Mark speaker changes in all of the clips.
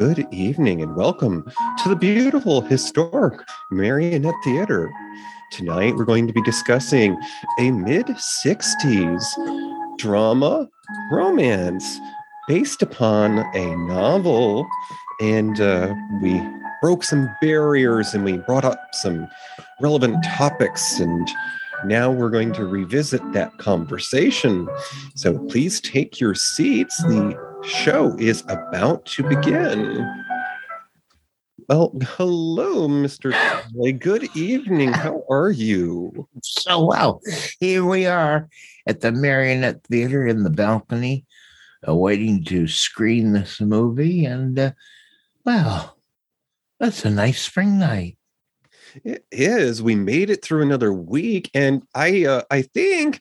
Speaker 1: Good evening and welcome to the beautiful historic Marionette Theater. Tonight we're going to be discussing a mid 60s drama romance based upon a novel. And uh, we broke some barriers and we brought up some relevant topics. And now we're going to revisit that conversation. So please take your seats. The show is about to begin. Well, hello, Mr. Good evening. How are you?
Speaker 2: So well, here we are at the Marionette Theater in the balcony, uh, waiting to screen this movie. And uh, well, that's a nice spring night.
Speaker 1: It is. We made it through another week, and I, uh, I think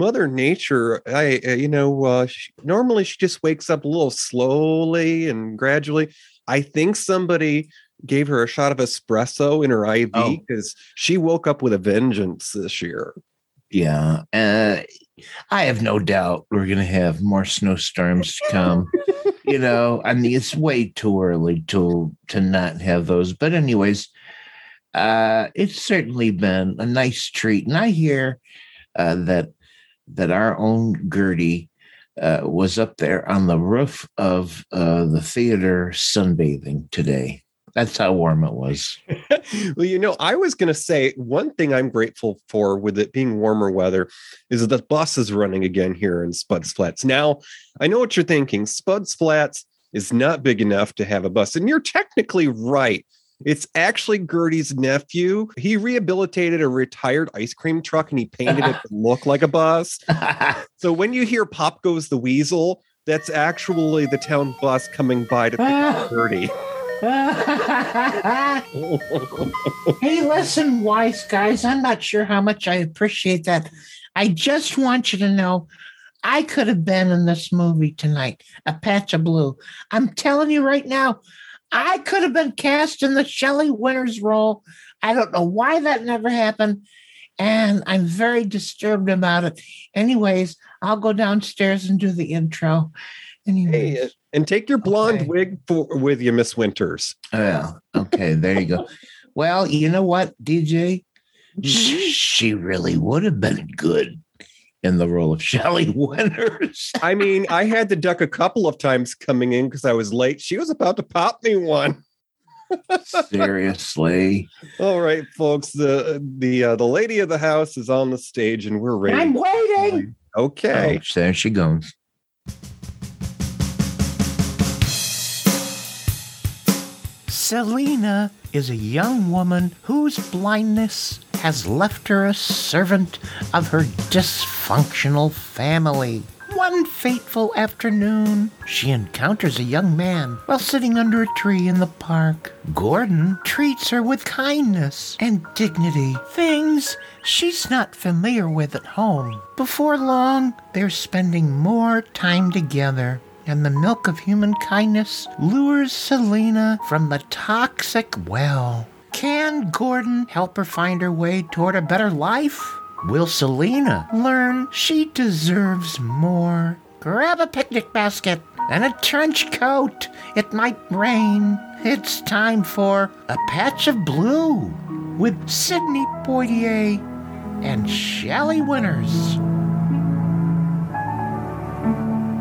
Speaker 1: Mother Nature. I, uh, you know, uh, she, normally she just wakes up a little slowly and gradually. I think somebody gave her a shot of espresso in her IV because
Speaker 2: Oh.
Speaker 1: she woke up with a vengeance this year.
Speaker 2: Yeah. Uh, I have no doubt we're going to have more snowstorms to come. you know, I mean, it's way too early to to not have those. But anyways, uh, it's certainly been a nice treat. And I hear uh, that that our own Gertie uh, was up there on the roof of uh, the theater sunbathing today. That's how warm it was.
Speaker 1: well, you know, I was going to say one thing I'm grateful for with it being warmer weather is that the bus is running again here in Spuds Flats. Now, I know what you're thinking. Spuds Flats is not big enough to have a bus, and you're technically right. It's actually Gertie's nephew. He rehabilitated a retired ice cream truck and he painted it to look like a bus. So when you hear Pop Goes the Weasel, that's actually the town bus coming by to pick up Gertie.
Speaker 2: hey, listen, wise guys, I'm not sure how much I appreciate that. I just want you to know I could have been in this movie tonight, A Patch of Blue. I'm telling you right now, I could have been cast in the Shelley Winters role. I don't know why that never happened. And I'm very disturbed about it. Anyways, I'll go downstairs and do the intro. Anyways.
Speaker 1: Hey, and take your blonde
Speaker 2: Okay.
Speaker 1: wig for, with you, Miss Winters.
Speaker 2: Well, okay, there you go. Well, you know what, DJ? She really would have been good in the role of Shelley Winters.
Speaker 1: I mean, I had to duck a couple of times coming in because I was late. She was about to pop me one.
Speaker 2: Seriously.
Speaker 1: All right, folks. The the uh, the lady of the house is on the stage, and we're ready.
Speaker 2: I'm waiting.
Speaker 1: okay.
Speaker 2: Oh, there she goes. Selina is a young woman whose blindness has left her a servant of her dysfunctional family. One fateful afternoon, she encounters a young man while sitting under a tree in the park. Gordon treats her with kindness and dignity, things she's not familiar with at home. Before long, they're spending more time together and the milk of human kindness lures Selina from the toxic well. Can Gordon help her find her way toward a better life? Will Selina learn she deserves more? Grab a picnic basket and a trench coat. It might rain. It's time for A Patch of Blue with Sidney Poitier and Shelley Winters.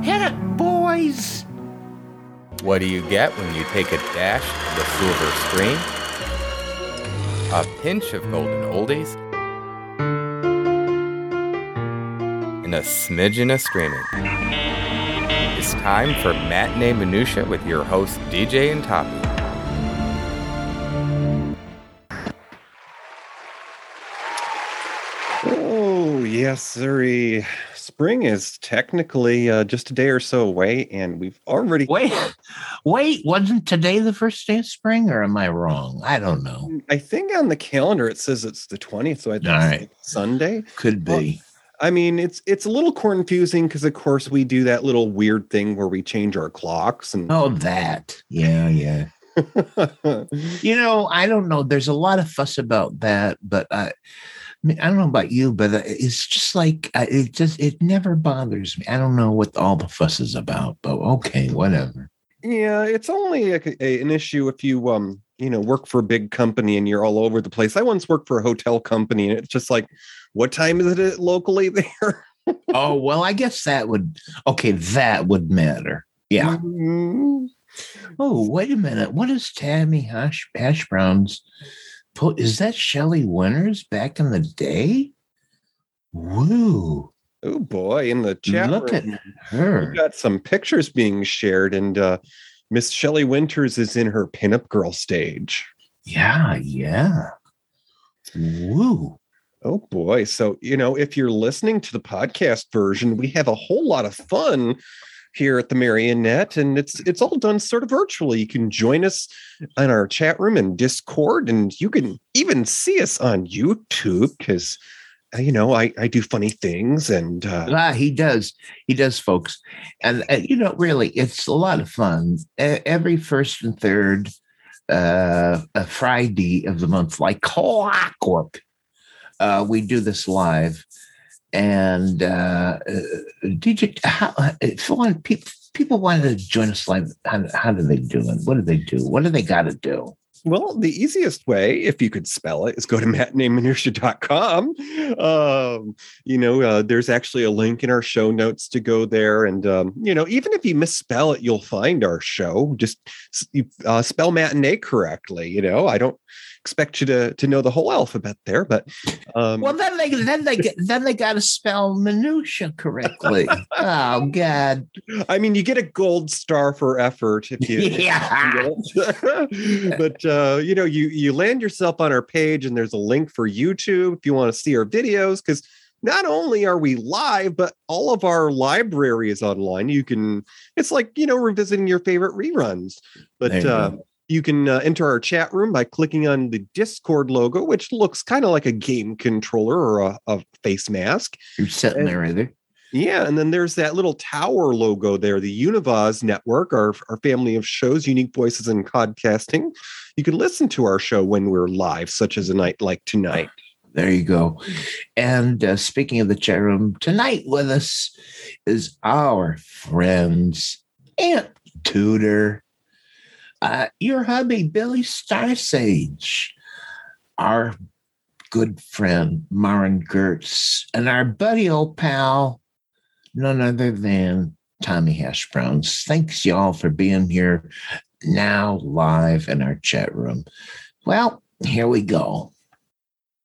Speaker 2: Hit it, boys!
Speaker 3: What do you get when you take a dash of the silver stream? A pinch of golden oldies and a smidgen of screaming. It's time for Matinee Minutia with your host DJ and Toppy.
Speaker 1: Oh yes, sirree. Spring is technically uh, just a day or so away, and we've already.
Speaker 2: Wait, wait, wasn't today the first day of spring, or am I wrong? I don't know.
Speaker 1: I think on the calendar it says it's the twentieth, so I think
Speaker 2: right.
Speaker 1: like Sunday.
Speaker 2: Could be.
Speaker 1: I mean, it's it's a little confusing because, of course, we do that little weird thing where we change our clocks and.
Speaker 2: Oh, that. Yeah, yeah. You know, I don't know. There's a lot of fuss about that, but I, I, mean, I don't know about you, but uh, it's just like uh, it just it never bothers me. I don't know what all the fuss is about, but okay, whatever.
Speaker 1: Yeah, it's only a, a- an issue if you um you know work for a big company and you're all over the place. I once worked for a hotel company and it's just like, what time is it locally there?
Speaker 2: oh well, I guess that would okay. That would matter. Yeah.
Speaker 1: Mhm.
Speaker 2: Oh wait a minute. What is Tammy Hash Hash Brown's? Is that Shelley Winters back in the day? Woo!
Speaker 1: Oh boy, in the chat
Speaker 2: Look at her.
Speaker 1: we got some pictures being shared, and uh, Miss Shelley Winters is in her pinup girl stage.
Speaker 2: Yeah, yeah. Woo.
Speaker 1: Oh boy. So, you know, if you're listening to the podcast version, we have a whole lot of fun here at the Marionette and it's it's all done sort of virtually. You can join us in our chat room and Discord and you can even see us on YouTube cuz you know, I I do funny things and uh
Speaker 2: Ah, he does. He does, folks. And, uh, you know, really, it's a lot of fun. Every first and third uh, uh, Friday of the month, like clockwork, uh, we do this live. And uh, DJ, how, you want, people, people wanted to join us live, how, how do they do it? What do they do? What do they got to do?
Speaker 1: Well, the easiest way, if you could spell it, is go to matinee.com. Um, you know, uh, there's actually a link in our show notes to go there. And, um, you know, even if you misspell it, you'll find our show. Just you, uh, spell matinee correctly. You know, I don't expect you to, to know the whole alphabet there, but um,
Speaker 2: Well, then they then they get- then they got to spell minutia correctly. oh God!
Speaker 1: I mean, you get a gold star for effort if you.
Speaker 2: Yeah.
Speaker 1: but uh, you know, you you land yourself on our page, and there's a link for YouTube if you want to see our videos. Because not only are we live, but all of our library is online. You can. It's like you know revisiting your favorite reruns. But
Speaker 2: There you
Speaker 1: uh,
Speaker 2: go.
Speaker 1: You can uh, enter our chat room by clicking on the Discord logo, which looks kind of like a game controller or a, a face mask.
Speaker 2: You're sitting there either.
Speaker 1: Yeah, and then there's that little tower logo there, the Univaz Network, our, our family of shows, unique voices in podcasting. You can listen to our show when we're live, such as a night like tonight.
Speaker 2: There you go. And uh, speaking of the chat room, tonight with us is our friends Aunt Tudor, uh, your hubby Billy Starsage, our good friend Maren Gertz, and our buddy old pal, none other than Tommy Hash Browns. Thanks y'all for being here now live in our chat room. Well, here we go.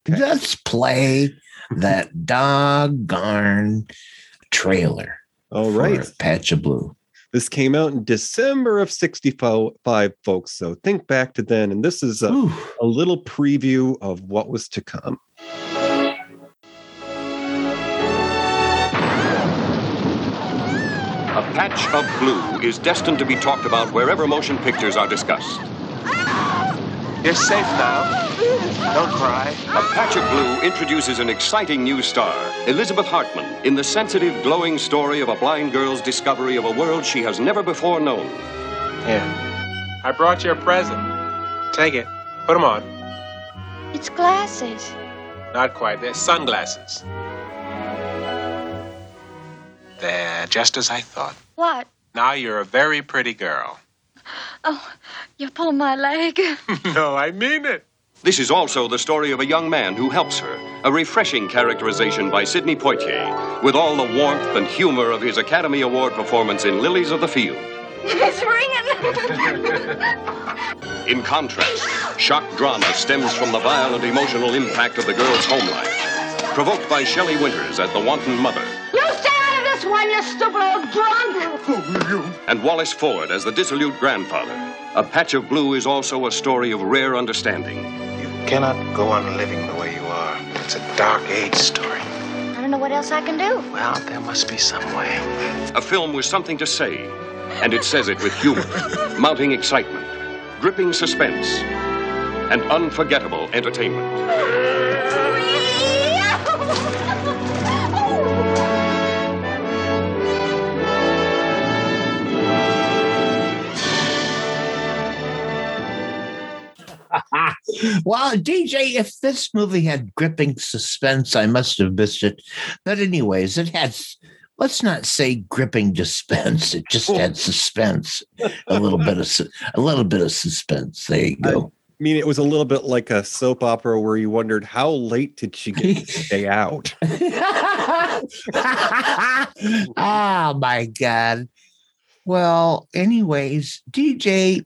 Speaker 1: Okay.
Speaker 2: Let's play that doggone trailer
Speaker 1: All right.
Speaker 2: Patch of Blue.
Speaker 1: This came out in December of 65, folks. So think back to then. And this is a, a little preview of what was to come.
Speaker 4: A patch of blue is destined to be talked about wherever motion pictures are discussed.
Speaker 5: You're safe now. Don't cry.
Speaker 4: A Patch of Blue introduces an exciting new star, Elizabeth Hartman, in the sensitive, glowing story of a blind girl's discovery of a world she has never before known.
Speaker 5: Here. I brought you a present. Take it. Put them on.
Speaker 6: It's glasses.
Speaker 5: Not quite. They're sunglasses. They're just as I thought.
Speaker 6: What?
Speaker 5: Now you're a very pretty girl.
Speaker 6: Oh, you're pulling my leg.
Speaker 5: no, I mean it.
Speaker 4: This is also the story of a young man who helps her, a refreshing characterization by Sidney Poitier, with all the warmth and humor of his Academy Award performance in Lilies of the Field.
Speaker 6: it's ringing.
Speaker 4: In contrast, shock drama stems from the violent emotional impact of the girl's home life, provoked by Shelley Winters as the wanton mother,
Speaker 6: you stay out of this one, you stupid old drunk.
Speaker 4: and Wallace Ford as the dissolute grandfather. A Patch of Blue is also a story of rare understanding.
Speaker 5: You cannot go on living the way you are. It's a dark age story.
Speaker 6: I don't know what else I can do.
Speaker 5: Well, there must be some way.
Speaker 4: A film with something to say, and it says it with humor, mounting excitement, gripping suspense, and unforgettable entertainment.
Speaker 2: Well, DJ, if this movie had gripping suspense, I must have missed it. But anyways, it has let's not say gripping dispense. It just had suspense, a little bit of a little bit of suspense. There you go.
Speaker 1: I mean, it was a little bit like a soap opera where you wondered how late did she get to stay out.
Speaker 2: oh my god. Well, anyways, DJ,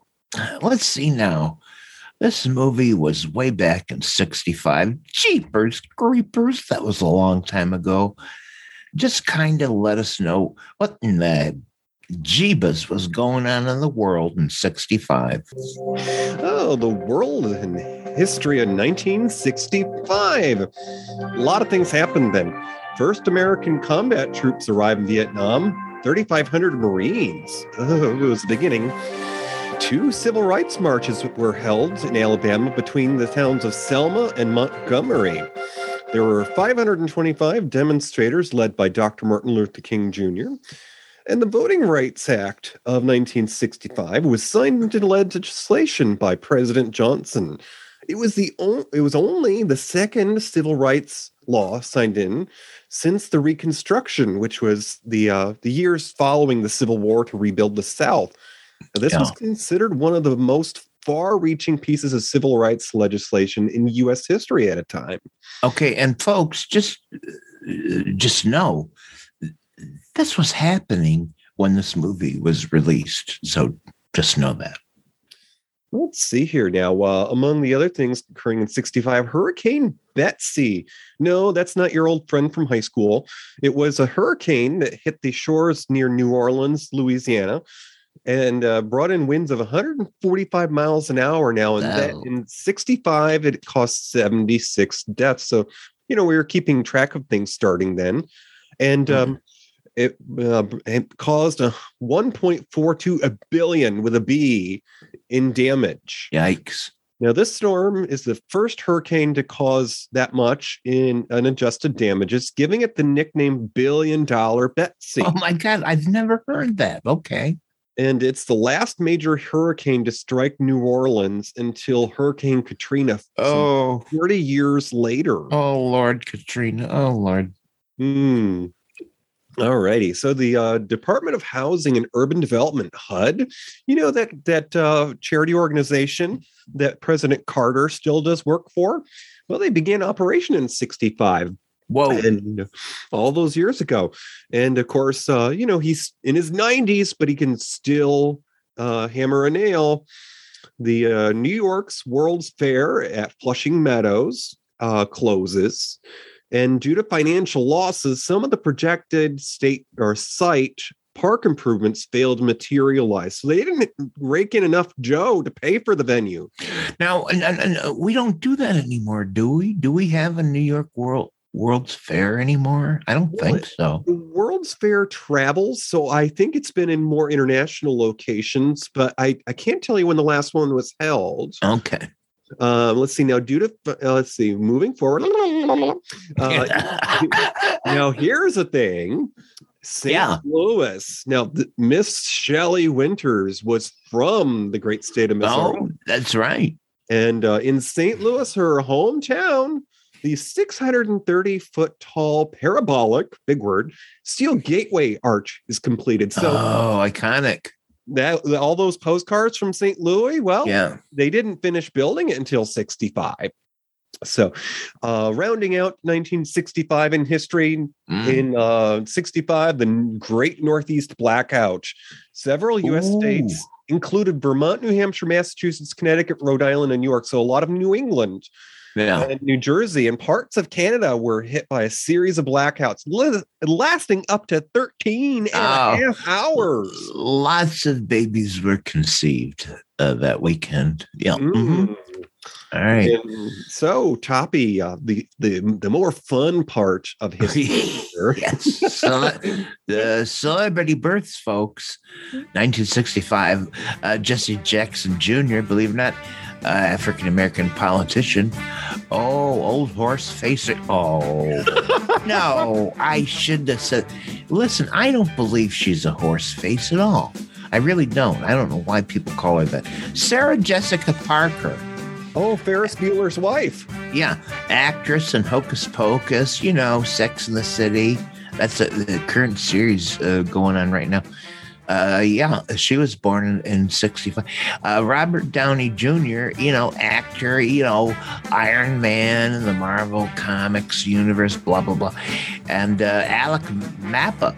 Speaker 2: let's see now. This movie was way back in 65. Jeepers creepers. That was a long time ago. Just kind of let us know what in the Jeebus was going on in the world in 65.
Speaker 1: Oh, the world in history of 1965. A lot of things happened then. First American combat troops arrived in Vietnam, 3,500 Marines. Oh, it was the beginning. Two civil rights marches were held in Alabama between the towns of Selma and Montgomery. There were 525 demonstrators led by Dr. Martin Luther King Jr. And the Voting Rights Act of 1965 was signed into legislation by President Johnson. It was the o- it was only the second civil rights law signed in since the Reconstruction, which was the uh, the years following the Civil War to rebuild the South. This was considered one of the most far-reaching pieces of civil rights legislation in U.S. history at a time.
Speaker 2: Okay, and folks, just just know this was happening when this movie was released. So just know that.
Speaker 1: Let's see here now. Uh, among the other things occurring in 65, Hurricane Betsy. No, that's not your old friend from high school. It was a hurricane that hit the shores near New Orleans, Louisiana, and uh, brought in winds of 145 miles an hour now. And that in 65, it cost 76 deaths. So, you know, we were keeping track of things starting then. And um, it, uh, it caused a 1.42 a billion with a B in damage.
Speaker 2: Yikes.
Speaker 1: Now, this storm is the first hurricane to cause that much in unadjusted damages, giving it the nickname Billion Dollar Betsy.
Speaker 2: Oh my God, I've never heard that. Okay.
Speaker 1: And it's the last major hurricane to strike New Orleans until Hurricane Katrina
Speaker 2: Oh,
Speaker 1: 40 years later.
Speaker 2: oh Lord, Katrina. Oh Lord.
Speaker 1: Hmm. All righty. So the uh, Department of Housing and Urban Development (HUD), you know that that uh, charity organization that President Carter still does work for. Well, they began operation in '65,
Speaker 2: Whoa.
Speaker 1: and all those years ago. And of course, uh, you know he's in his 90s, but he can still uh, hammer a nail. The uh, New York's World's Fair at Flushing Meadows uh, closes. And due to financial losses, some of the projected state or site park improvements failed to materialize. So they didn't rake in enough Joe to pay for the venue.
Speaker 2: Now, and, and, and, uh, we don't do that anymore, do we? Do we have a New York World World's Fair anymore? I don't
Speaker 1: Well,
Speaker 2: think so.
Speaker 1: The World's Fair travels, so I think it's been in more international locations, but I, I can't tell you when the last one was held.
Speaker 2: Okay.
Speaker 1: Um, let's see now. Due to uh, let's see, moving forward. Uh, now here's a thing. St.
Speaker 2: Yeah.
Speaker 1: Louis. Now, Miss Shelley Winters was from the great state of Missouri.
Speaker 2: oh, that's right.
Speaker 1: And uh, in St. Louis, her hometown, the 630 foot tall parabolic, big word, steel gateway arch is completed. So
Speaker 2: oh, iconic.
Speaker 1: that all those postcards from St. Louis, well,
Speaker 2: Yeah.
Speaker 1: they didn't finish building it until 65. So, uh, rounding out 1965 in history,
Speaker 2: Mm.
Speaker 1: in uh, 65, the Great Northeast Blackout. Several U.S.
Speaker 2: Ooh.
Speaker 1: states included Vermont, New Hampshire, Massachusetts, Connecticut, Rhode Island, and New York. So a lot of New England
Speaker 2: Yeah.
Speaker 1: and New Jersey and parts of Canada were hit by a series of blackouts li- lasting up to 13 and a
Speaker 2: Oh.
Speaker 1: half hours.
Speaker 2: Lots of babies were conceived uh, that weekend. Yeah. mhm.
Speaker 1: Mm.
Speaker 2: All right.
Speaker 1: And so, Toppy, uh, the, the the more fun part of history here.
Speaker 2: yes. Cele- the celebrity births, folks. 1965. Uh, Jesse Jackson Jr., believe it or not, uh, African American politician. Oh, old horse facer. Oh, no. I should have said, listen, I don't believe she's a horse face at all. I really don't. I don't know why people call her that. Sarah Jessica Parker.
Speaker 1: Oh, Ferris Bueller's wife.
Speaker 2: Yeah, actress and Hocus Pocus, you know, Sex in the City. That's a, the current series uh, going on right now. Uh, yeah, she was born in, in 65. Uh, Robert Downey Jr., you know, actor, you know, Iron Man in the Marvel Comics universe, blah, blah, blah. And uh, Alec Mapa.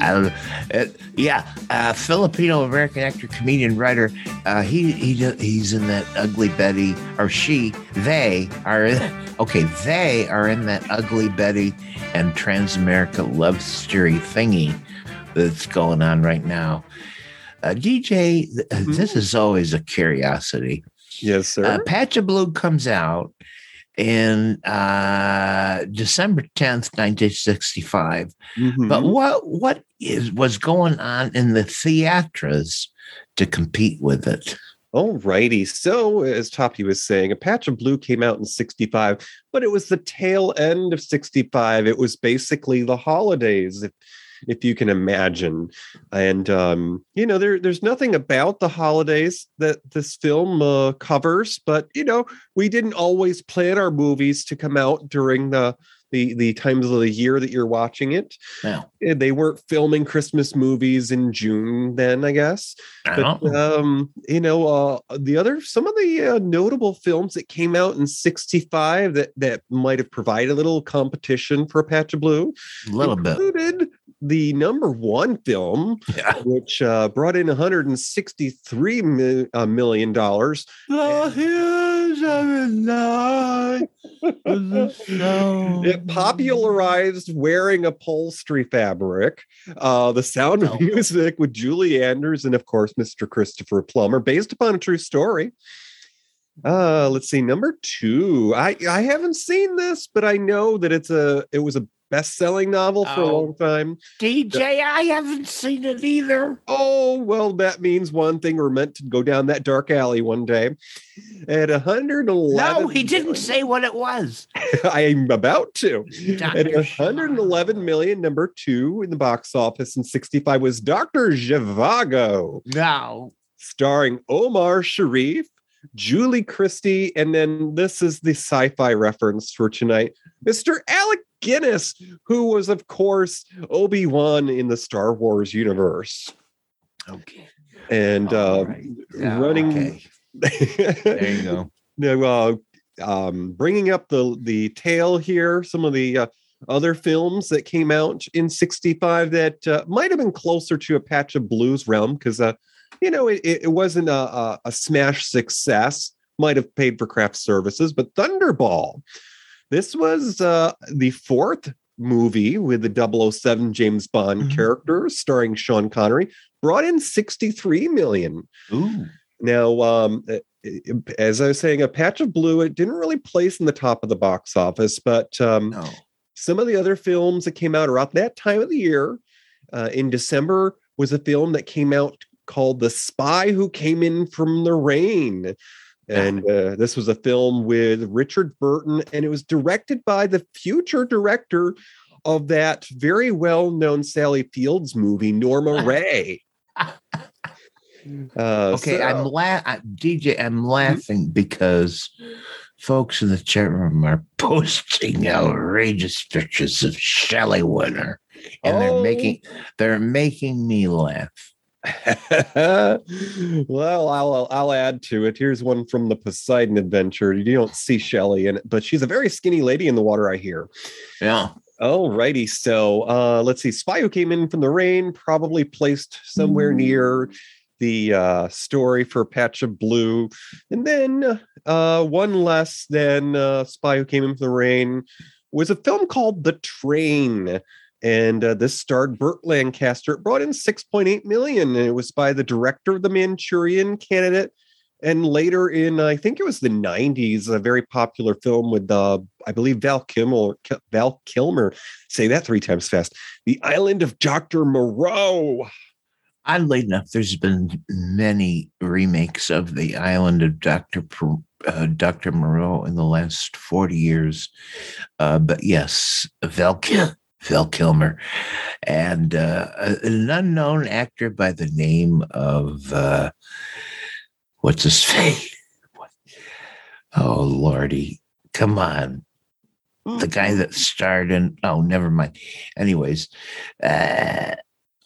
Speaker 2: Uh, uh, yeah, uh, Filipino American actor, comedian, writer. Uh, he he he's in that Ugly Betty, or she, they are. Okay, they are in that Ugly Betty and Transamerica love story thingy that's going on right now. Uh, DJ, mm-hmm. this is always a curiosity.
Speaker 1: Yes, sir.
Speaker 2: Uh, Patch of Blue comes out in uh, December 10th, 1965. Mm-hmm. But what what is was going on in the theaters to compete with it?
Speaker 1: All righty. So, as Toppy was saying, A Patch of Blue came out in 65, but it was the tail end of 65. It was basically the holidays. If if you can imagine. And um, you know, there there's nothing about the holidays that this film uh, covers, but you know, we didn't always plan our movies to come out during the the the times of the year that you're watching it.
Speaker 2: Yeah.
Speaker 1: They weren't filming Christmas movies in June then, I guess. But um, you know, uh, the other some of the uh, notable films that came out in '65 that that might have provided a little competition for a Patch of Blue,
Speaker 2: a little
Speaker 1: included
Speaker 2: bit
Speaker 1: the number one film,
Speaker 2: yeah.
Speaker 1: which uh, brought in 163 mi- uh, million dollars.
Speaker 2: The hills of
Speaker 1: It popularized wearing upholstery fabric. Uh, the Sound of oh. Music with Julie Andrews and, of course, Mr. Christopher Plummer, based upon a true story. Uh, let's see, number two. I I haven't seen this, but I know that it's a it was a best-selling novel for oh, a long time.
Speaker 2: DJ, I haven't seen it either.
Speaker 1: Oh, well, that means one thing we're meant to go down that dark alley one day. At 111
Speaker 2: No, he didn't say what it was.
Speaker 1: I'm about to. Dr. At 111 million, number 2 in the box office in 65 was Dr. Zhivago.
Speaker 2: No.
Speaker 1: Starring Omar Sharif, Julie Christie, and then this is the sci-fi reference for tonight. Mr. Alec Guinness, who was, of course, Obi Wan in the Star Wars universe.
Speaker 2: Okay.
Speaker 1: And uh, right. yeah, running.
Speaker 2: Okay. there you go.
Speaker 1: Now, uh, um, bringing up the the tale here, some of the uh, other films that came out in '65 that uh, might have been closer to a Patch of Blues realm because, uh, you know, it, it wasn't a, a, smash success. Might have paid for craft services, but Thunderball this was uh, the fourth movie with the 007 James Bond mm-hmm. character starring Sean Connery, brought in 63 million.
Speaker 2: Ooh.
Speaker 1: Now, um, eh, eh, as I was saying, A Patch of Blue, it didn't really place in the top of the box office, but um,
Speaker 2: no.
Speaker 1: some of the other films that came out around that time of the year, uh, in December, was a film that came out called The Spy Who Came In From the Rain. And uh, this was a film with Richard Burton, and it was directed by the future director of that very well known Sally Fields movie, Norma Rae.
Speaker 2: Uh, okay, so, I'm la- DJ. I'm mm-hmm. laughing mm-hmm. because folks in the chat room are posting outrageous pictures of Shelley Winter, and oh. they're making they're making me laugh.
Speaker 1: well, I'll I'll add to it. Here's one from the Poseidon Adventure. You don't see Shelley in it, but she's a very skinny lady in the water. I hear.
Speaker 2: Yeah.
Speaker 1: All righty. So uh, let's see. Spy who came in from the rain, probably placed somewhere mm. near the uh, story for Patch of Blue, and then uh, one less than uh, Spy who came in from the rain was a film called The Train and uh, this starred Burt Lancaster. It brought in 6.8 million, and it was by the director of the Manchurian Candidate. And later in, I think it was the 90s, a very popular film with, uh, I believe, Val Kilmer. Val Kilmer, say that three times fast. The Island of Dr. Moreau.
Speaker 2: Oddly enough, there's been many remakes of The Island of Dr. Uh, Dr. Moreau in the last 40 years. Uh, but yes, Val Kilmer Phil Kilmer, and uh, an unknown actor by the name of uh, what's his face? Oh Lordy, come on! the guy that starred in oh never mind. Anyways uh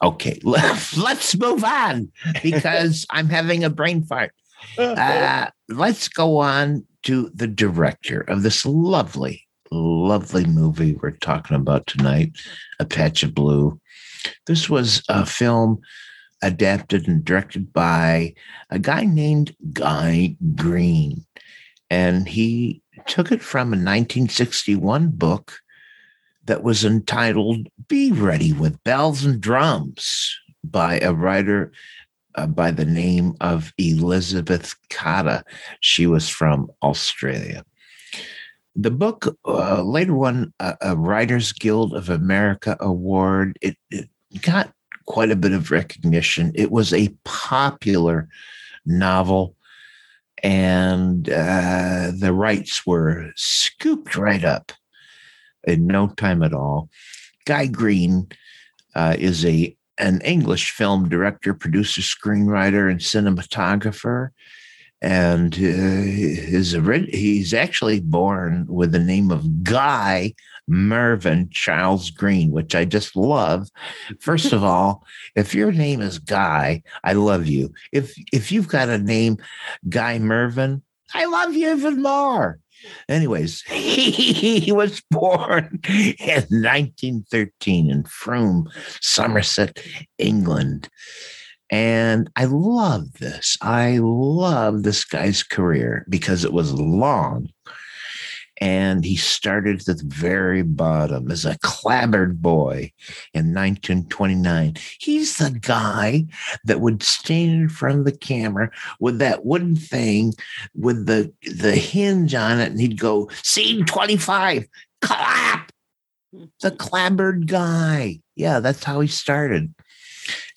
Speaker 2: okay let's move on because i'm having a brain fart. Uh let's go on to the director of this lovely lovely movie we're talking about tonight a patch of blue this was a film adapted and directed by a guy named guy green and he took it from a 1961 book that was entitled Be Ready with Bells and Drums by a writer uh, by the name of Elizabeth Kata. She was from Australia. The book uh, later won a, a, Writers Guild of America award. It, it got quite a bit of recognition. It was a popular novel and uh, the rights were scooped right up in no time at all. Guy Green uh, is a an English film director, producer, screenwriter, and cinematographer. And uh, his he's actually born with the name of Guy Mervyn Charles Green, which I just love. First of all, if your name is Guy, I love you. If if you've got a name Guy Mervyn, I love you even more. Anyways, he, was born in 1913 in Frome, Somerset, England. And I love this. I love this guy's career because it was long and he started at the very bottom as a clabbered boy in 1929. He's the guy that would stand in front of the camera with that wooden thing with the, the hinge on it, and he'd go, Scene 25, clap. The clabbered guy. Yeah, that's how he started.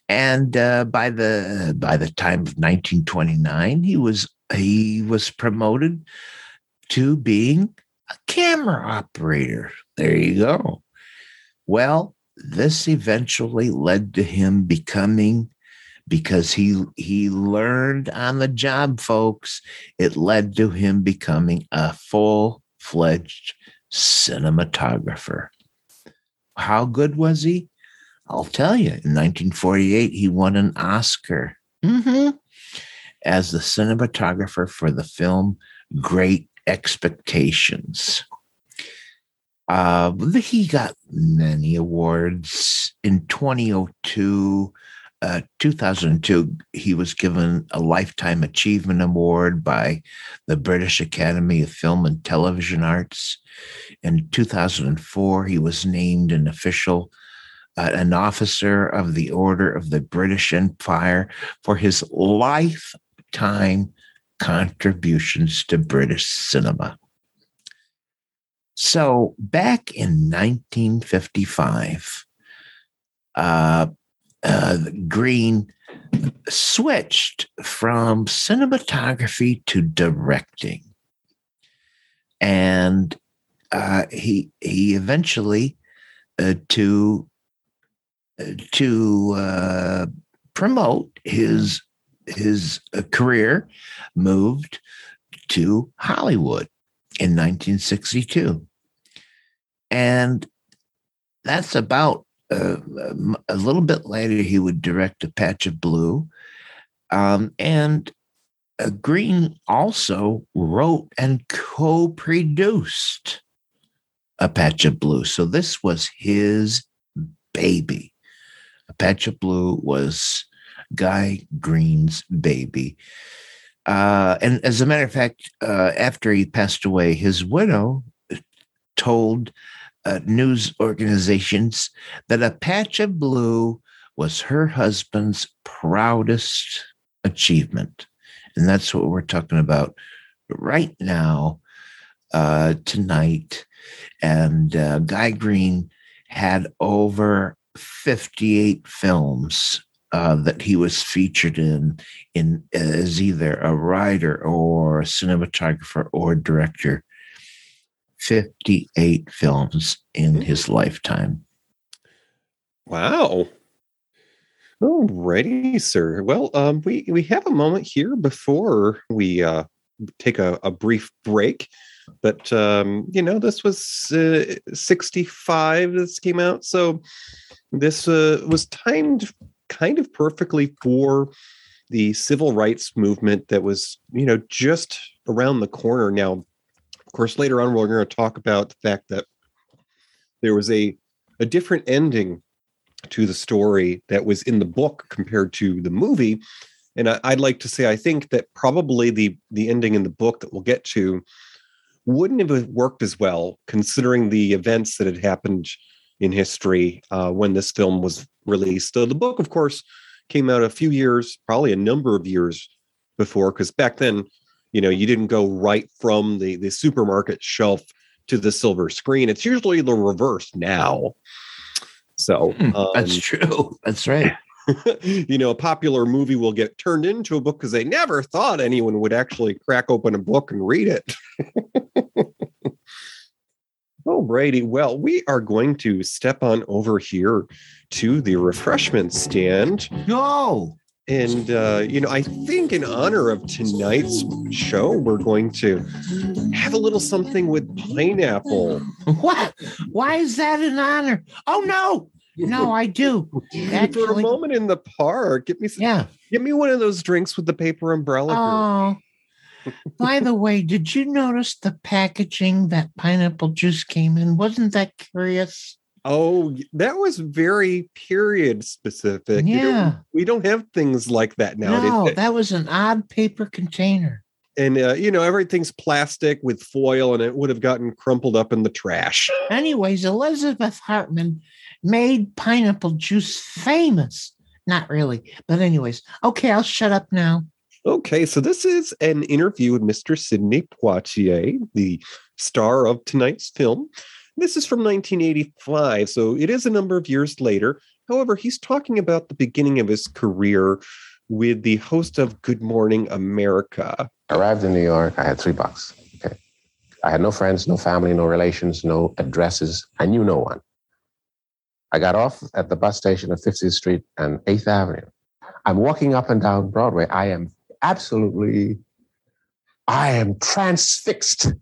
Speaker 2: And uh, by the by the time of 1929, he was he was promoted to being a camera operator. There you go. Well, this eventually led to him becoming because he he learned on the job folks it led to him becoming a full-fledged cinematographer how good was he i'll tell you in 1948 he won an oscar mm-hmm, as the cinematographer for the film great expectations. Uh, he got many awards. In 2002, uh, 2002, he was given a Lifetime Achievement Award by the British Academy of Film and Television Arts. In 2004, he was named an official, uh, an officer of the Order of the British Empire for his lifetime contributions to British cinema. So back in 1955, uh, uh, Green switched from cinematography to directing, and uh, he he eventually uh, to to uh, promote his his uh, career moved to Hollywood in 1962. And that's about uh, a little bit later, he would direct A Patch of Blue. Um, and uh, Green also wrote and co produced A Patch of Blue. So this was his baby. Patch of Blue was Guy Green's baby. Uh, and as a matter of fact, uh, after he passed away, his widow told uh, news organizations that a patch of blue was her husband's proudest achievement. And that's what we're talking about right now, uh, tonight. And uh, Guy Green had over 58 films uh, that he was featured in in as either a writer or a cinematographer or director. 58 films in mm. his lifetime.
Speaker 1: Wow. Alrighty, sir. Well, um, we we have a moment here before we uh, take a, a brief break. But um, you know, this was uh, 65. This came out, so this uh, was timed kind of perfectly for the civil rights movement that was, you know, just around the corner. Now, of course, later on we're going to talk about the fact that there was a a different ending to the story that was in the book compared to the movie. And I, would like to say I think that probably the the ending in the book that we'll get to wouldn't have worked as well considering the events that had happened in history uh, when this film was released. So the book, of course, came out a few years, probably a number of years before, because back then, you know, you didn't go right from the the supermarket shelf to the silver screen. It's usually the reverse now. So
Speaker 7: um, that's true. That's right.
Speaker 1: you know, a popular movie will get turned into a book because they never thought anyone would actually crack open a book and read it. oh, Brady. Well, we are going to step on over here to the refreshment stand.
Speaker 7: No.
Speaker 1: And, uh, you know, I think in honor of tonight's show, we're going to have a little something with pineapple.
Speaker 2: What? Why is that an honor? Oh, no. No, I do.
Speaker 1: Actually, For a moment in the park, get me some, yeah. Get me one of those drinks with the paper umbrella.
Speaker 2: Oh, by the way, did you notice the packaging that pineapple juice came in? Wasn't that curious?
Speaker 1: Oh, that was very period specific.
Speaker 2: Yeah. You know,
Speaker 1: we don't have things like that now.
Speaker 2: No, that was an odd paper container.
Speaker 1: And, uh, you know, everything's plastic with foil and it would have gotten crumpled up in the trash.
Speaker 2: Anyways, Elizabeth Hartman made pineapple juice famous. Not really. But, anyways, okay, I'll shut up now.
Speaker 1: Okay, so this is an interview with Mr. Sidney Poitier, the star of tonight's film. This is from 1985, so it is a number of years later. However, he's talking about the beginning of his career with the host of Good Morning America.
Speaker 8: I arrived in New York. I had three bucks. Okay. I had no friends, no family, no relations, no addresses. I knew no one. I got off at the bus station of 50th Street and 8th Avenue. I'm walking up and down Broadway. I am absolutely, I am transfixed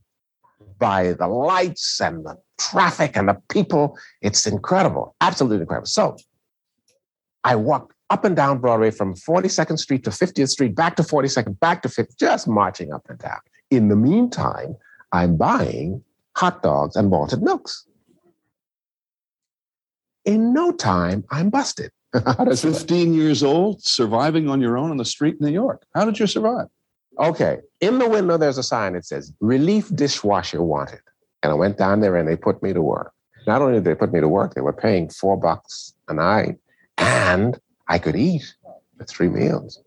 Speaker 8: by the lights and the traffic and the people. It's incredible, absolutely incredible. So I walked up and down Broadway from 42nd Street to 50th Street, back to 42nd, back to 50th, just marching up and down. In the meantime, I'm buying hot dogs and malted milks. In no time, I'm busted.
Speaker 9: 15 years old, surviving on your own on the street in New York. How did you survive?
Speaker 8: Okay. In the window, there's a sign that says relief dishwasher wanted. And I went down there and they put me to work. Not only did they put me to work, they were paying four bucks a night and I could eat for three meals.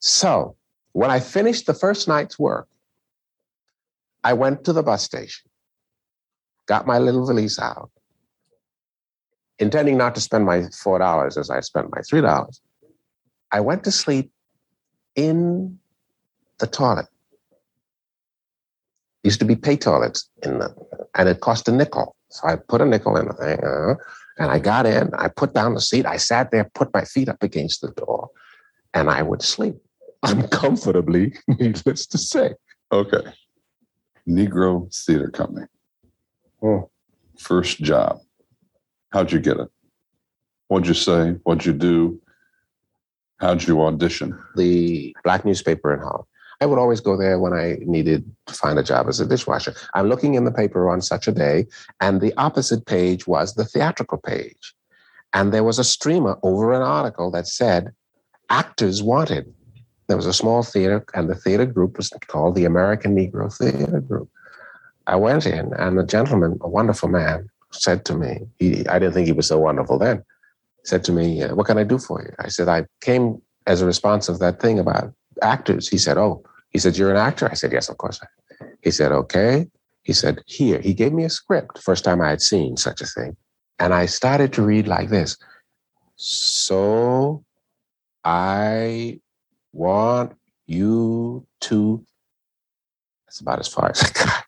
Speaker 8: So when I finished the first night's work, I went to the bus station, got my little valise out, intending not to spend my $4 as I spent my $3. I went to sleep in the toilet. Used to be pay toilets in the, and it cost a nickel. So I put a nickel in the thing, uh, and I got in. I put down the seat. I sat there, put my feet up against the door, and I would sleep uncomfortably. Needless to say.
Speaker 9: Okay. Negro Theater Company.
Speaker 8: Oh.
Speaker 9: First job. How'd you get it? What'd you say? What'd you do? How'd you audition?
Speaker 8: The black newspaper in Harlem. I would always go there when I needed to find a job as a dishwasher. I'm looking in the paper on such a day, and the opposite page was the theatrical page. And there was a streamer over an article that said, actors wanted. There was a small theater, and the theater group was called the American Negro Theater Group. I went in, and the gentleman, a wonderful man, said to me, he, I didn't think he was so wonderful then, said to me, What can I do for you? I said, I came as a response of that thing about actors. He said, Oh, he said, You're an actor? I said, Yes, of course. He said, Okay. He said, Here. He gave me a script, first time I had seen such a thing. And I started to read like this. So I want you to. That's about as far as I got.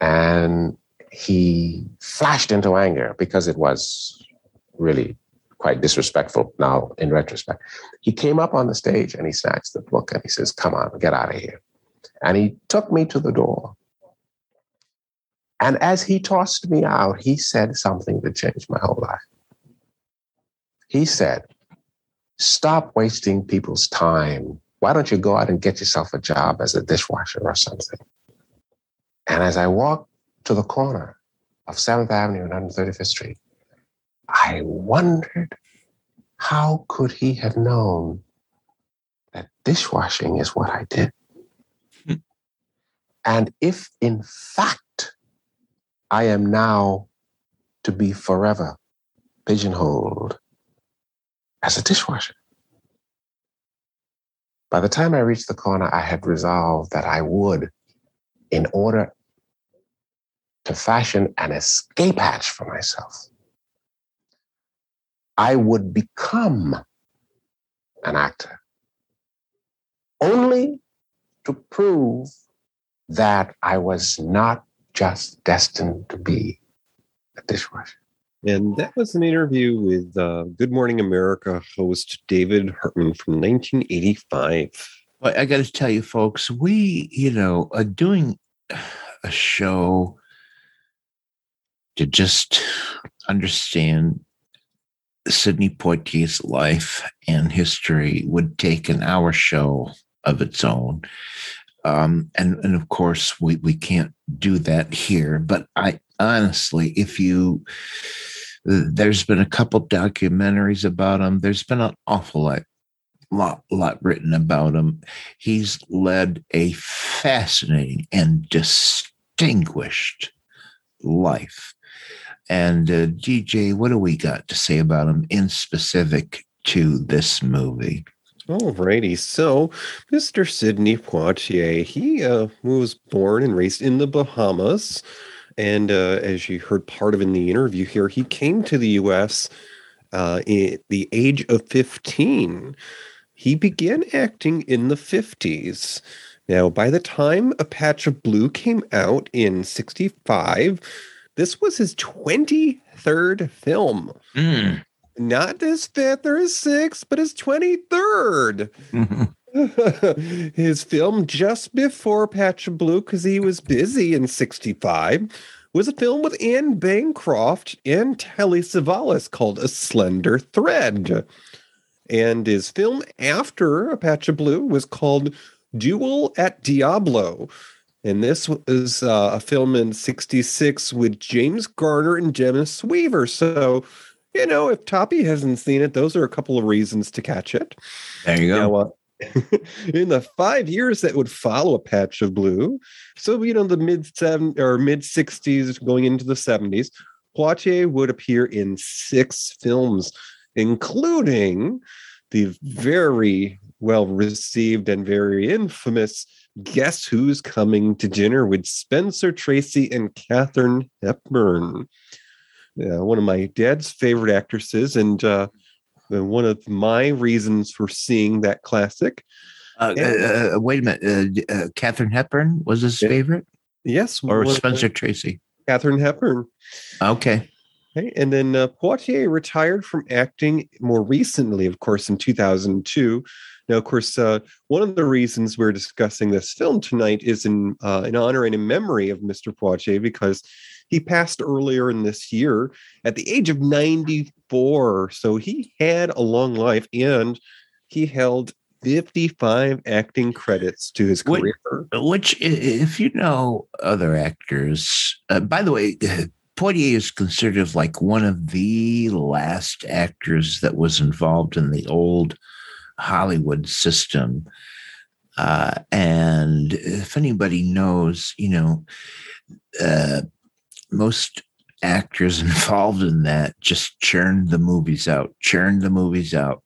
Speaker 8: And he flashed into anger because it was really quite disrespectful now in retrospect. He came up on the stage and he snatched the book and he says, Come on, get out of here. And he took me to the door And as he tossed me out, he said something that changed my whole life. He said, Stop wasting people's time. Why don't you go out and get yourself a job as a dishwasher or something? And as I walked to the corner of 7th Avenue and 135th Street, I wondered how could he have known that dishwashing is what I did? Hmm. and if in fact I am now to be forever pigeonholed as a dishwasher. By the time I reached the corner, I had resolved that I would, in order to fashion an escape hatch for myself, I would become an actor only to prove that I was not just destined to be a dishwasher.
Speaker 1: And that was an interview with uh, Good Morning America host David Hartman from 1985.
Speaker 2: Well, I got to tell you, folks, we, you know, are doing a show to just understand Sidney Poitier's life and history would take an hour show of its own. Um, and, and of course, we, we can't do that here. But I honestly, if you, there's been a couple documentaries about him, there's been an awful lot lot lot written about him. He's led a fascinating and distinguished life. And uh, DJ, what do we got to say about him in specific to this movie?
Speaker 1: Alrighty, so Mr. Sidney Poitier, he uh, was born and raised in the Bahamas, and uh, as you heard part of in the interview here, he came to the U.S. Uh, at the age of 15. He began acting in the 50s. Now, by the time A Patch of Blue came out in 65, this was his 23rd film.
Speaker 2: Mm.
Speaker 1: Not his fifth or his sixth, but his 23rd. his film just before Patch of Blue, because he was busy in 65, was a film with Anne Bancroft and Telly Savalas called A Slender Thread. And his film after A Patch of Blue was called Duel at Diablo. And this was uh, a film in 66 with James Garner and Dennis Weaver. So, you know, if Toppy hasn't seen it, those are a couple of reasons to catch it.
Speaker 2: There you go.
Speaker 1: Now, uh, in the five years that would follow a patch of blue, so you know the mid seven or mid sixties going into the seventies, Poitier would appear in six films, including the very well received and very infamous Guess Who's Coming to Dinner with Spencer Tracy and Katharine Hepburn. Uh, one of my dad's favorite actresses, and uh, one of my reasons for seeing that classic.
Speaker 2: Uh, uh, wait a minute. Uh, Katharine Hepburn was his favorite?
Speaker 1: Yes.
Speaker 2: Or Spencer Tracy?
Speaker 1: Katharine Hepburn.
Speaker 2: Okay.
Speaker 1: Okay. And then uh, Poitier retired from acting more recently, of course, in 2002. Now, of course, uh, one of the reasons we're discussing this film tonight is in uh, in honor and in memory of Mr. Poitier because he passed earlier in this year at the age of 94. So he had a long life and he held 55 acting credits to his career.
Speaker 2: Which, if you know other actors, uh, by the way, Poitier is considered like one of the last actors that was involved in the old Hollywood system. Uh, and if anybody knows, you know, uh, most actors involved in that just churned the movies out, churned the movies out,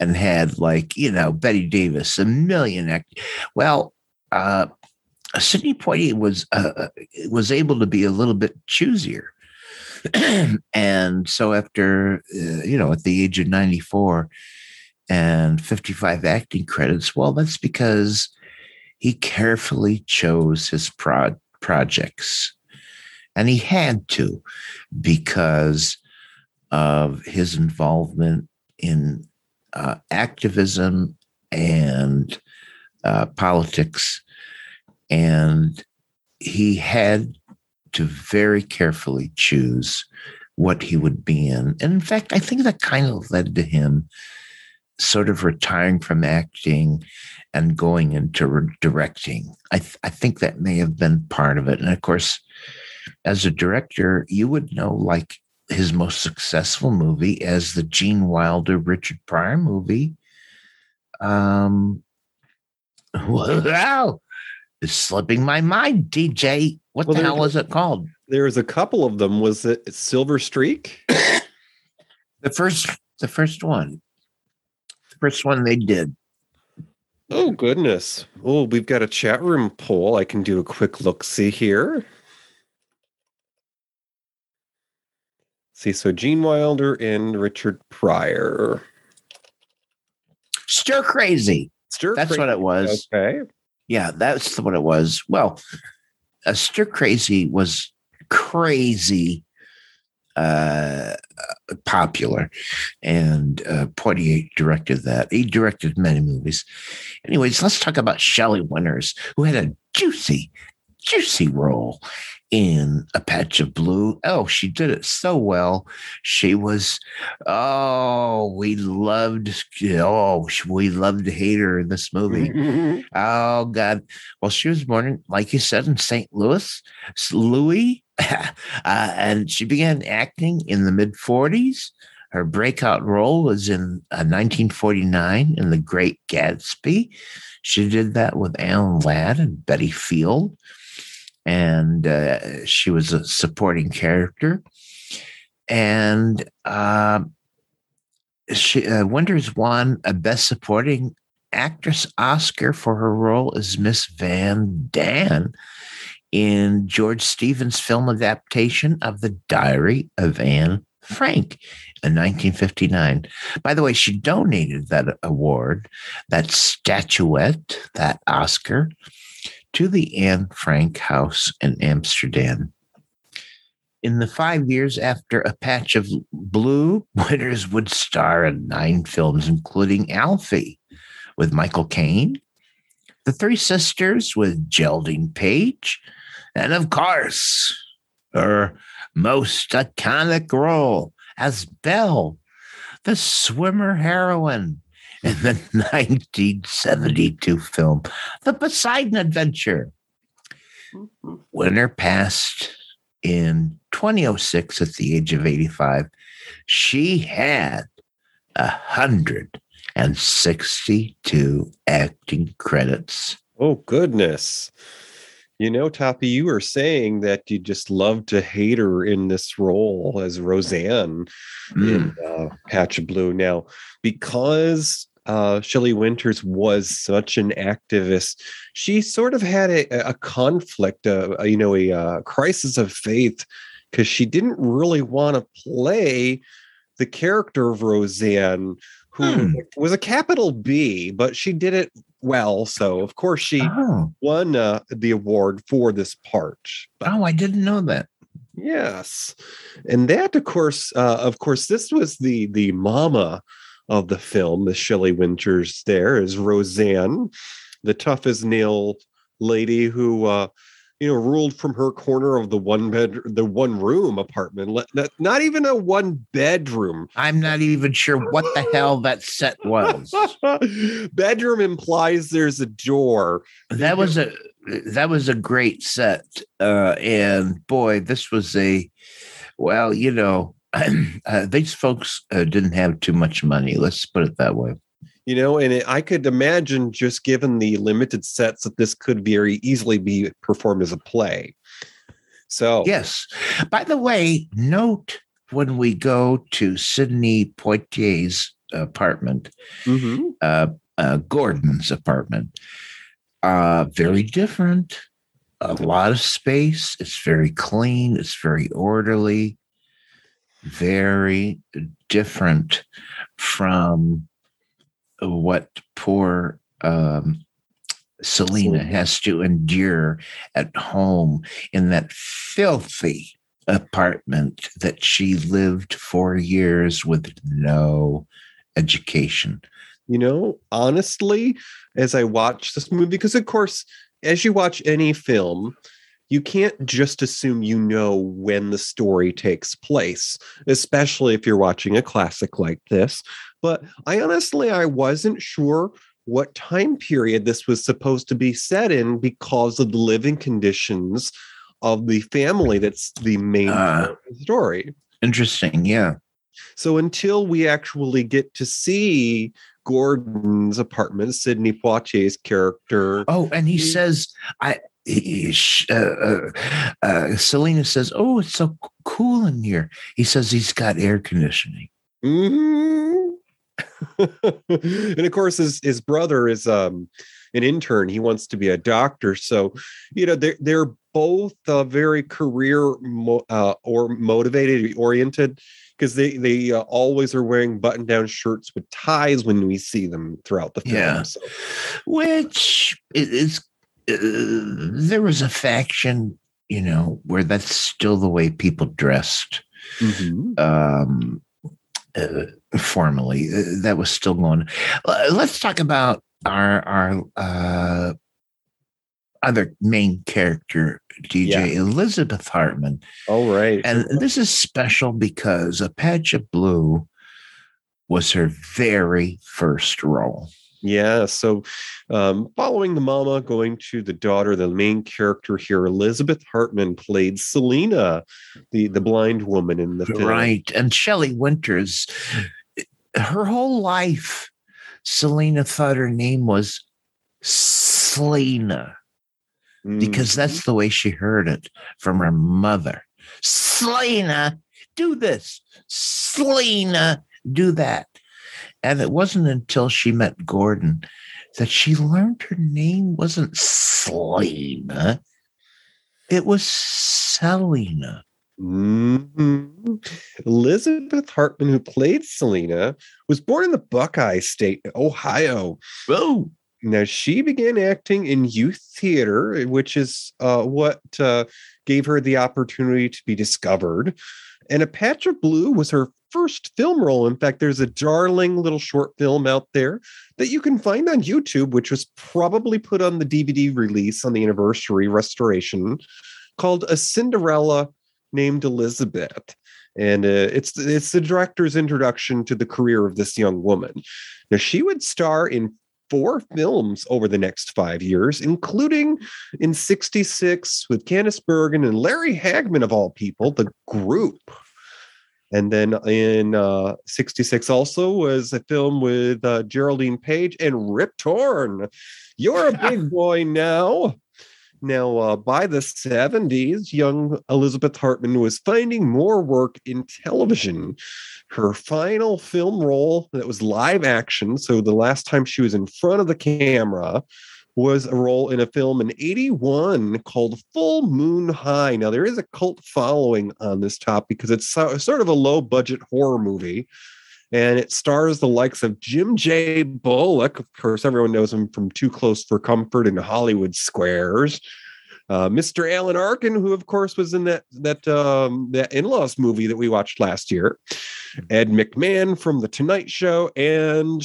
Speaker 2: and had like you know Bette Davis, a million act. Well, uh, Sidney Poitier was uh, was able to be a little bit choosier, and so after uh, you know at the age of ninety four and fifty five acting credits, well, that's because he carefully chose his pro- projects and he had to because of his involvement in uh, activism and uh, politics. And he had to very carefully choose what he would be in. And in fact, I think that kind of led to him sort of retiring from acting and going into re- directing. I, th- I think that may have been part of it. And of course, as a director, you would know like his most successful movie as the Gene Wilder Richard Pryor movie. Um, wow, it's slipping my mind, DJ. What
Speaker 1: Well,
Speaker 2: the hell was it called?
Speaker 1: There was a couple of them. Was it Silver Streak?
Speaker 2: The first, the first one, first one they did.
Speaker 1: Oh goodness. Oh, we've got a chat room poll. I can do a quick look see here. See, so Gene Wilder and Richard Pryor.
Speaker 2: Stir crazy.
Speaker 1: Stir
Speaker 2: That's what it was.
Speaker 1: Okay.
Speaker 2: Yeah, that's what it was. Well, uh, Stir Crazy was crazy uh, popular, and uh, Poitier directed that. He directed many movies. Anyways, let's talk about Shelley Winters, who had a juicy, juicy role in A Patch of Blue. Oh, she did it so well. She was, oh, we loved, oh, we loved to hate her in this movie. Oh God! Well, she was born, like you said, in St. Louis, Louis, uh, and she began acting in the mid '40s. Her breakout role was in uh, 1949 in The Great Gatsby. She did that with Alan Ladd and Betty Field, and uh, she was a supporting character. And uh, she uh, Winters won a Best Supporting Actress Oscar for her role as Miss Van Daan in George Stevens' film adaptation of The Diary of Anne Frank in 1959. By the way, she donated that award, that statuette, that Oscar, to the Anne Frank House in Amsterdam. In the five years after A Patch of Blue, Winters would star in nine films, including Alfie with Michael Caine, The Three Sisters with Geraldine Page, and of course, her most iconic role as Belle, the swimmer heroine in the 1972 film, The Poseidon Adventure. Winter passed in 2006 at the age of 85. She had a hundred and 62 acting credits.
Speaker 1: Oh goodness. You know, Toppy, you were saying that you just love to hate her in this role as Roseanne in uh, Patch of Blue. Now, because uh, Shelley Winters was such an activist, she sort of had a, a conflict, uh, you know, a uh, crisis of faith, because she didn't really want to play the character of Roseanne, who
Speaker 2: Hmm.
Speaker 1: was a capital B, but she did it well. So, of course, she
Speaker 2: Oh,
Speaker 1: won uh, the award for this part. But
Speaker 2: oh, I didn't know that.
Speaker 1: yes, and that, of course, uh, of course, this was the the mama of the film. The Shelley Winters there is Roseanne, the tough as nail lady who. Uh, you know, ruled from her corner of the one bed, the one room apartment. Not, not even a one bedroom.
Speaker 2: I'm not even sure what the hell that set was.
Speaker 1: bedroom implies there's a door.
Speaker 2: that was a that was a great set, uh, and boy, this was a well, you know, uh, these folks uh, didn't have too much money. Let's put it that way.
Speaker 1: you know and it, i could imagine just given the limited sets that this could very easily be performed as a play so
Speaker 2: Yes. By the way, note when we go to Sidney Poitier's apartment,
Speaker 1: Mhm.
Speaker 2: uh, uh, Gordon's apartment, uh, very different. A lot of space. It's very clean. It's very orderly. Very different from what poor um, Selina
Speaker 1: Selina.
Speaker 2: has to endure at home in that filthy apartment that she lived for years with no education.
Speaker 1: you know honestly as i watch this movie because of course as you watch any film you can't just assume you know when the story takes place, especially if you're watching a classic like this. But I honestly, I wasn't sure what time period this was supposed to be set in because of the living conditions of the family that's the main
Speaker 2: Uh.
Speaker 1: story.
Speaker 2: Interesting. Yeah.
Speaker 1: So until we actually get to see Gordon's apartment, Sidney Poitier's character.
Speaker 2: Oh, and he says, I. he- uh, uh, uh, Selina says, "Oh, it's so cool in here." He says he's got air conditioning.
Speaker 1: Mhm. and of course, his his brother is um an intern. He wants to be a doctor. So, you know, they're they're both uh, very career mo- uh, or motivated, oriented, because they they uh, always are wearing button down shirts with ties when we see them throughout the film.
Speaker 2: Yeah.
Speaker 1: So,
Speaker 2: which is uh, there was a faction, you know, where that's still the way people dressed.
Speaker 1: mhm.
Speaker 2: Um, uh, formally, uh, that was still going. Uh, let's talk about our our uh, other main character, DJ Elizabeth Hartman.
Speaker 1: all right.
Speaker 2: And this is special because A Patch of Blue was her very first role.
Speaker 1: Yeah. So, um, following the mama, going to the daughter, the main character here, Elizabeth Hartman played Selina, the the blind woman in the film.
Speaker 2: Right. And Shelley Winters, her whole life, Selina thought her name was Selena because
Speaker 1: Mhm.
Speaker 2: that's the way she heard it from her mother. Selena, do this. Selena, do that. And it wasn't until she met Gordon that she learned her name wasn't Selena, it was Selina.
Speaker 1: Mhm. Elizabeth Hartman, who played Selina, was born in the Buckeye State, Ohio.
Speaker 2: Oh,
Speaker 1: Now, she began acting in youth theater, which is uh, what uh, gave her the opportunity to be discovered. And A Patch of Blue was her first film role. In fact, there's a darling little short film out there that you can find on YouTube, which was probably put on the DVD release on the anniversary restoration called A Cinderella Named Elizabeth. And uh, it's it's the director's introduction to the career of this young woman. Now she would star in four films over the next five years, including in 66 with Candice Bergen and Larry Hagman, of all people, the group. And then in uh, 66 also was a film with uh, Geraldine Page and Rip Torn. You're a big boy now. Now, uh, by the 70s, young Elizabeth Hartman was finding more work in television. Her final film role that was live action, so the last time she was in front of the camera, was a role in a film in 81 called Full Moon High. Now, there is a cult following on this top because it's so- sort of a low budget horror movie. And it stars the likes of Jim J. Bullock. Of course, everyone knows him from Too Close for Comfort and Hollywood Squares. Uh, Mr. Alan Arkin, who of course was in that that um, that in-laws movie that we watched last year. Ed McMahon from The Tonight Show, and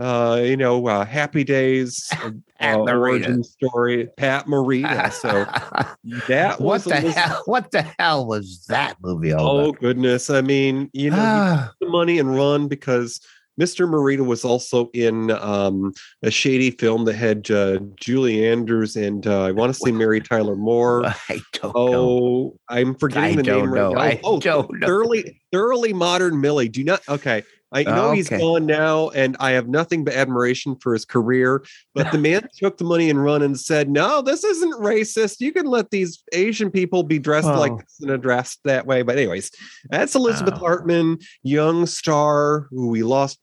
Speaker 1: uh, you know, uh, Happy Days, uh,
Speaker 2: Pat Morita.
Speaker 1: origin story, Pat Morita. So that
Speaker 2: what
Speaker 1: was
Speaker 2: the
Speaker 1: Eliz-
Speaker 2: hell? What the hell was that movie all
Speaker 1: Oh
Speaker 2: about?
Speaker 1: goodness! I mean, you know, you
Speaker 2: Ah,
Speaker 1: the money and run because Mr. Morita was also in um, a shady film that had uh, Julie Andrews and uh, I want to say Mary Tyler Moore.
Speaker 2: I don't know.
Speaker 1: Oh, I'm forgetting
Speaker 2: I
Speaker 1: the name
Speaker 2: know.
Speaker 1: right
Speaker 2: I
Speaker 1: now. Oh,
Speaker 2: don't know.
Speaker 1: thoroughly, thoroughly modern Millie. Do not. Okay, I know he's gone now, and I have nothing but admiration for his career. But the man took the money and run and said, "No, this isn't racist. You can let these Asian people be dressed like
Speaker 2: Oh.
Speaker 1: this and addressed that way." But anyways, that's Elizabeth
Speaker 2: Oh.
Speaker 1: Hartman, young star who we lost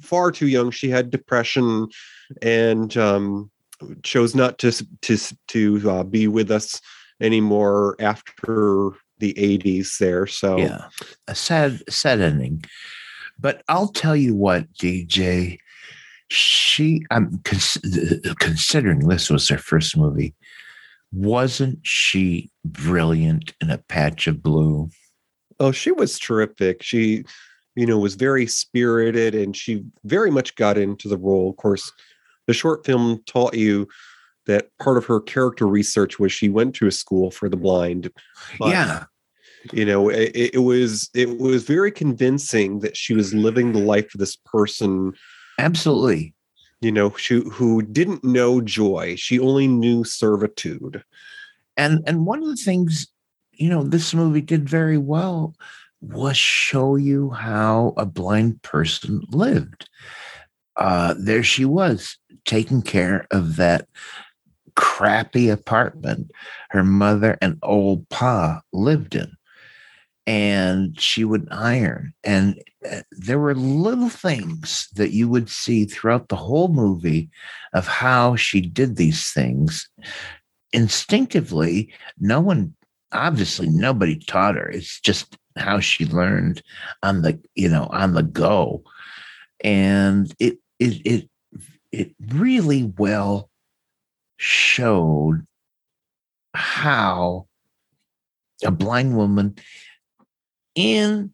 Speaker 1: far too young. She had depression and um, chose not to to to uh, be with us anymore after the 80s there so
Speaker 2: Yeah, a sad, sad ending. But I'll tell you what, DJ. She, I'm cons- considering this was her first movie. Wasn't she brilliant in a patch of blue?
Speaker 1: oh she was terrific she you know was very spirited and she very much got into the role of course the short film taught you that part of her character research was she went to a school for the blind.
Speaker 2: Yeah.
Speaker 1: You know, it, it was it was very convincing that she was living the life of this person.
Speaker 2: Absolutely.
Speaker 1: You know, she, who didn't know joy; she only knew servitude.
Speaker 2: And and one of the things, you know, this movie did very well was show you how a blind person lived. Uh, there she was taking care of that crappy apartment her mother and old pa lived in. And she would iron. And uh, there were little things that you would see throughout the whole movie of how she did these things. Instinctively, no one, obviously, nobody taught her. It's just how she learned on the, you know, on the go. And it, it, it, it really well showed how a blind woman in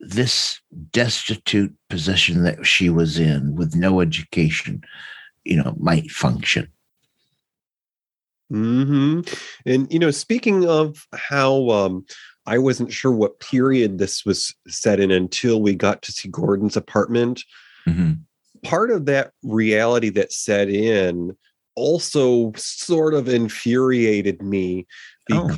Speaker 2: this destitute position that she was in with no education you know might function
Speaker 1: hmm And you know, speaking of how um, I wasn't sure what period this was set in until we got to see Gordon's apartment.
Speaker 2: Mhm.
Speaker 1: Part of that reality that set in also sort of infuriated me
Speaker 2: Oh.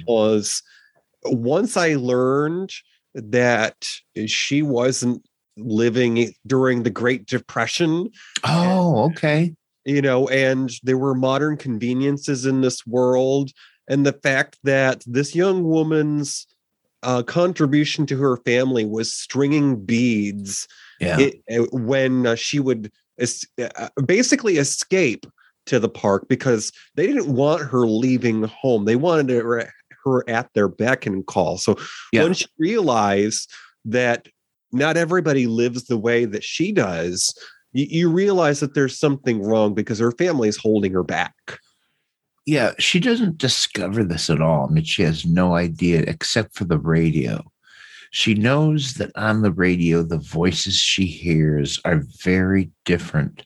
Speaker 1: Once I learned that she wasn't living during the Great Depression,
Speaker 2: oh okay
Speaker 1: you know, and there were modern conveniences in this world, and the fact that this young woman's uh, contribution to her family was stringing beads
Speaker 2: yeah
Speaker 1: it, uh, when uh, she would es- uh, basically escape to the park because they didn't want her leaving home. They wanted her, her at their beck and call. So
Speaker 2: Yeah.
Speaker 1: when she realized that not everybody lives the way that she does, you, you realize that there's something wrong because her family is holding her back.
Speaker 2: yeah she doesn't discover this at all i mean she has no idea except for the radio she knows that on the radio the voices she hears are very different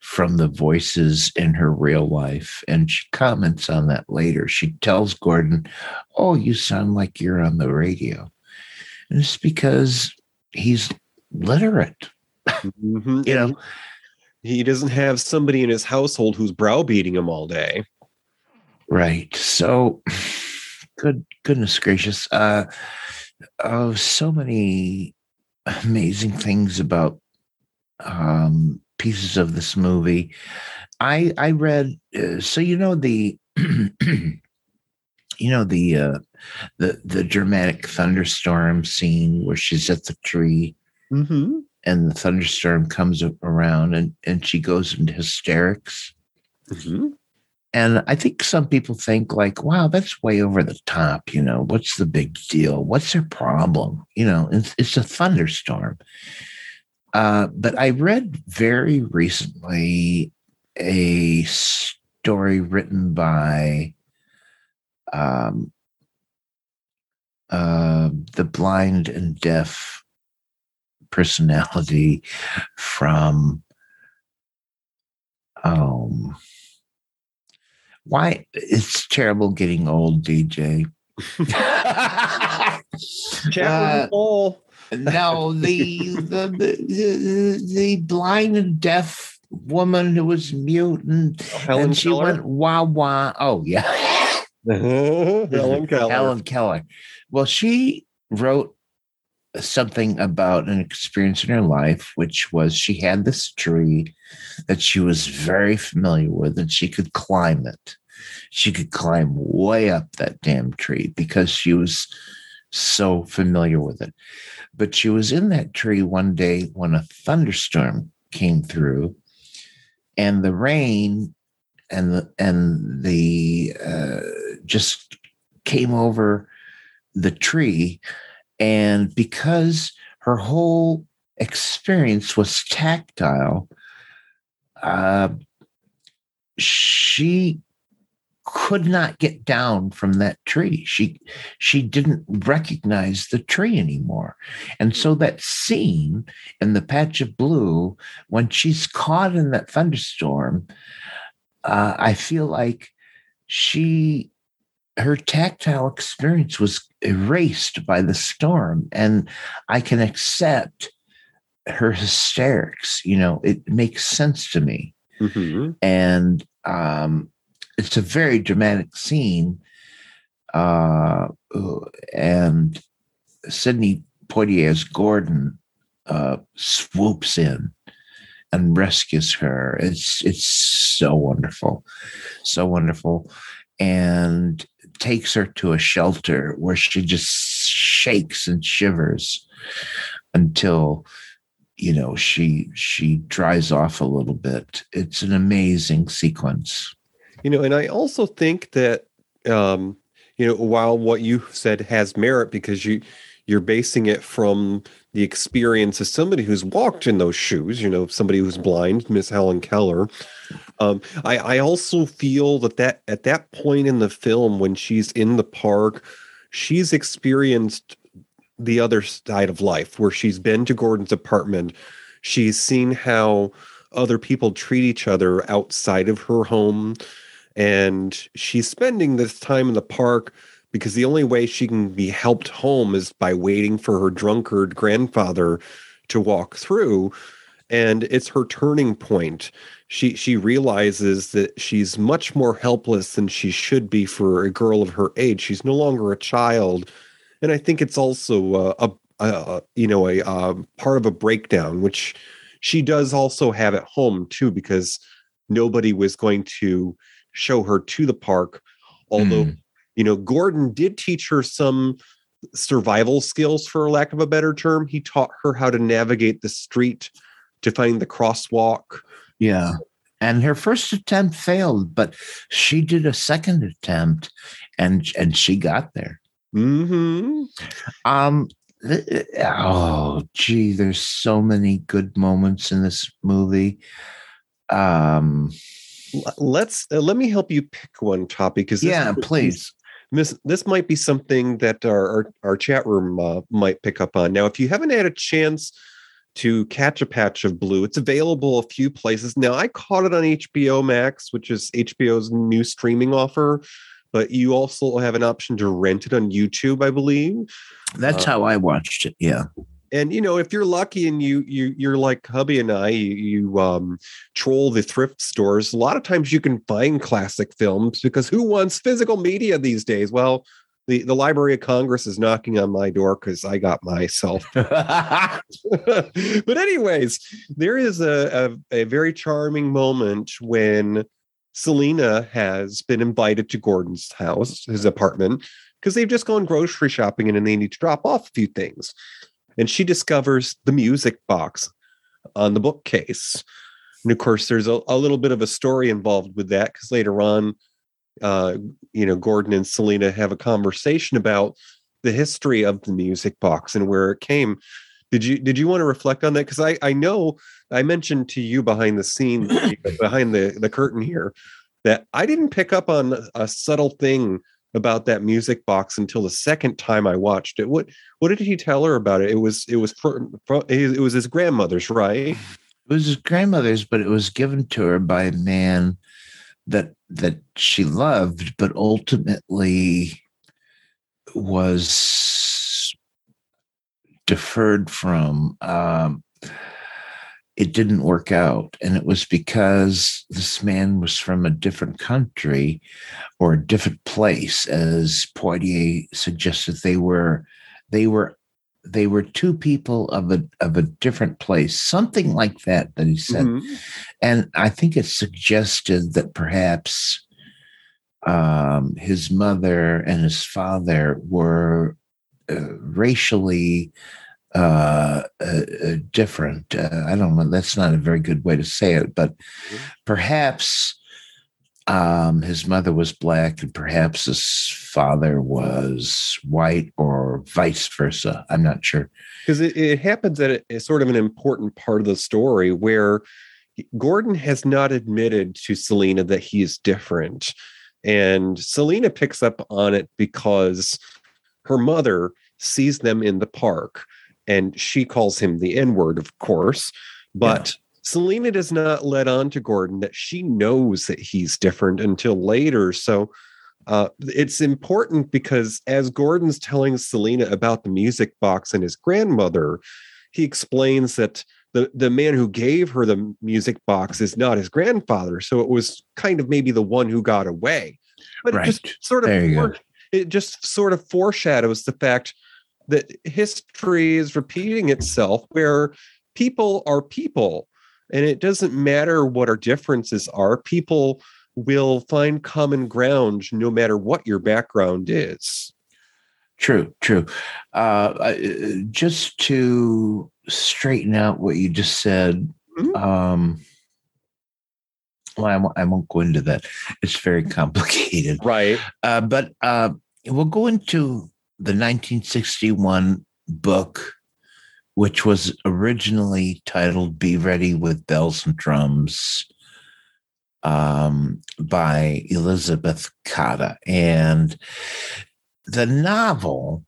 Speaker 2: from the voices in her real life and she comments on that later she tells gordon oh you sound like you're on the radio and it's because he's literate
Speaker 1: Mhm.
Speaker 2: you know
Speaker 1: he doesn't have somebody in his household who's browbeating him all day.
Speaker 2: Right. So, good goodness gracious. Uh, oh, so many amazing things about um, pieces of this movie. I I read. Uh, so you know the. You know the uh, the the dramatic thunderstorm scene where she's at the tree
Speaker 1: Mm-hmm.
Speaker 2: and the thunderstorm comes around and and she goes into hysterics.
Speaker 1: Mm-hmm.
Speaker 2: And I think some people think like, wow, that's way over the top. You know, what's the big deal? What's their problem? You know, it's, it's a thunderstorm. Uh, but I read very recently a story written by um, uh, the blind and deaf personality from um why it's terrible getting old dj Uh. No the the, the blind and deaf woman who was mute and,
Speaker 1: Helen
Speaker 2: and she
Speaker 1: Keller?
Speaker 2: went wah wah oh yeah
Speaker 1: Helen Keller.
Speaker 2: Helen Keller. Well, she wrote something about an experience in her life, which was she had this tree that she was very familiar with and she could climb it. She could climb way up that damn tree because she was so familiar with it. But she was in that tree one day when a thunderstorm came through and the rain and the and the uh, just came over the tree. And because her whole experience was tactile uh, she could not get down from that tree. She she didn't recognize the tree anymore. And so that scene in the patch of blue when she's caught in that thunderstorm uh, I feel like she her tactile experience was erased by the storm. And i can accept her hysterics you know it makes sense to me.
Speaker 1: Mhm.
Speaker 2: and um it's a very dramatic scene uh and sidney Poitier's gordon uh swoops in and rescues her. It's it's so wonderful so wonderful and takes her to a shelter where she just shakes and shivers until you know she she dries off a little bit. It's an amazing sequence
Speaker 1: You know, and I also think that um, you know, while what you said has merit because you you're basing it from the experience of somebody who's walked in those shoes, you know, somebody who's blind, Miss Helen Keller. Um, I, I also feel that that at that point in the film when she's in the park, she's experienced the other side of life where she's been to Gordon's apartment. She's seen how other people treat each other outside of her home. And she's spending this time in the park because the only way she can be helped home is by waiting for her drunkard grandfather to walk through. And it's her turning point. She she realizes that she's much more helpless than she should be for a girl of her age. She's no longer a child, and I think it's also uh, a, a you know a um, part of a breakdown, which she does also have at home too, because nobody was going to show her to the park. Although
Speaker 2: Mm.
Speaker 1: you know Gordon did teach her some survival skills, for lack of a better term. He taught her how to navigate the street, to find the crosswalk.
Speaker 2: yeah and her first attempt failed but she did a second attempt and and she got there
Speaker 1: Mm-hmm.
Speaker 2: um oh gee there's so many good moments in this movie um
Speaker 1: Let's uh, let me help you pick one topic because
Speaker 2: yeah please
Speaker 1: This this might be something that our our, our chat room uh, might pick up on. Now, if you haven't had a chance to catch a patch of blue, it's available a few places. Now, I caught it on HBO Max, which is HBO's new streaming offer, but you also have an option to rent it on YouTube, I believe.
Speaker 2: that's
Speaker 1: Uh,
Speaker 2: how i watched it yeah
Speaker 1: And you know, if you're lucky and you you you're like hubby and I, you, you um troll the thrift stores. A lot of times you can find classic films because who wants physical media these days? Well, the the Library of Congress is knocking on my door because I got myself. but anyways, there is a, a a very charming moment when Selina has been invited to Gordon's house, his apartment, because they've just gone grocery shopping and they need to drop off a few things and she discovers the music box on the bookcase. And of course, there's a, a little bit of a story involved with that because later on, uh, you know, Gordon and Selina have a conversation about the history of the music box and where it came. Did you did you want to reflect on that? Because I I know I mentioned to you behind the scene, behind the the curtain here, that I didn't pick up on a subtle thing about that music box until the second time I watched it. What what did he tell her about it? It was it was it was his grandmother's, right?
Speaker 2: It was his grandmother's, but it was given to her by a man that that she loved, but ultimately was deferred from. Um, it didn't work out, and it was because this man was from a different country or a different place, as Poitier suggested. They were they were they were two people of a of a different place, something like that that he said.
Speaker 1: Mhm.
Speaker 2: And I think it suggested that perhaps um, his mother and his father were uh, racially uh, uh, uh, different. Uh, I don't know. That's not a very good way to say it, but perhaps um, his mother was black and perhaps his father was white or vice versa. I'm not sure.
Speaker 1: because it, it happens at a sort of an important part of the story where Gordon has not admitted to Selina that he is different. And Selina picks up on it because her mother sees them in the park and she calls him the N word, of course. But Selina does not let on to Gordon that she knows that he's different until later. So uh, it's important because as Gordon's telling Selina about the music box and his grandmother, he explains that the, the man who gave her the music box is not his grandfather. So it was kind of maybe the one who got away. But
Speaker 2: Right.
Speaker 1: it just sort of
Speaker 2: There you go.
Speaker 1: fore- it just sort of foreshadows the fact that history is repeating itself where people are people and it doesn't matter what our differences are people will find common ground no matter what your background is
Speaker 2: True, true. Uh, just to straighten out what you just said,
Speaker 1: Mhm.
Speaker 2: um, well, I won't, I won't go into that. It's very complicated.
Speaker 1: right
Speaker 2: Uh, but uh, we'll go into the 1961 book, which was originally titled Be Ready with Bells and Drums um, by Elizabeth Kata. And the novel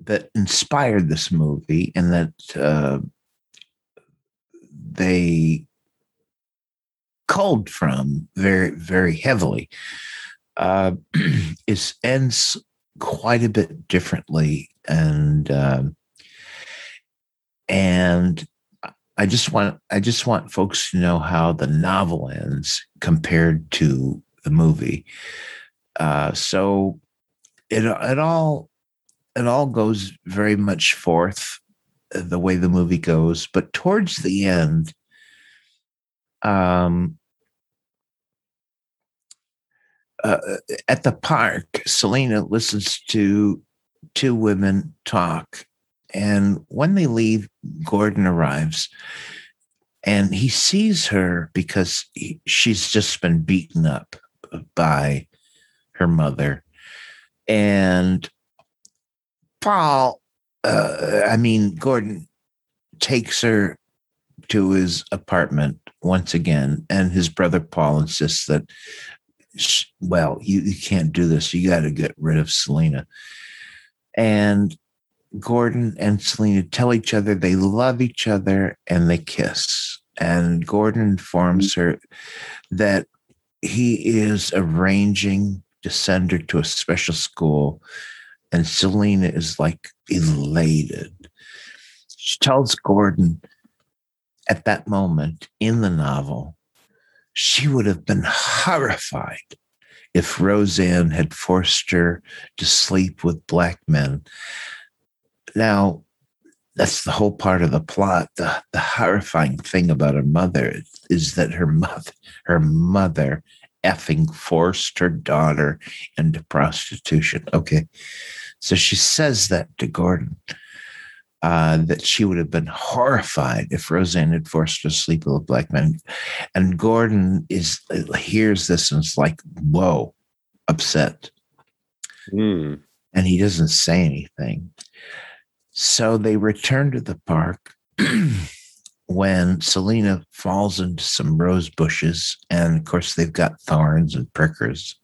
Speaker 2: that inspired this movie and that uh, they culled from very, very heavily uh, is ends quite a bit differently, and um, and I just want I just want folks to know how the novel ends compared to the movie. Uh, so it it all it all goes very much forth the way the movie goes, but towards the end, um, uh, at the park, Selina listens to two women talk. And when they leave, Gordon arrives and he sees her because he, she's just been beaten up by her mother. And Paul, uh, I mean, Gordon takes her to his apartment once again. And his brother Paul insists that well, you, you can't do this. You got to get rid of Selina. And Gordon and Selina tell each other they love each other and they kiss. And Gordon informs her that he is arranging to send her to a special school. And Selina is like elated. She tells Gordon at that moment in the novel she would have been horrified if Roseanne had forced her to sleep with black men. Now, that's the whole part of the plot. The, the horrifying thing about her mother is that her mother, her mother effing forced her daughter into prostitution. Okay. So she says that to Gordon. Uh, that she would have been horrified if Roseanne had forced her to sleep with a black man. And Gordon is hears this and it's like, whoa, upset.
Speaker 1: Hmm.
Speaker 2: And he doesn't say anything. So they return to the park when Selina falls into some rose bushes. And of course, they've got thorns and prickers.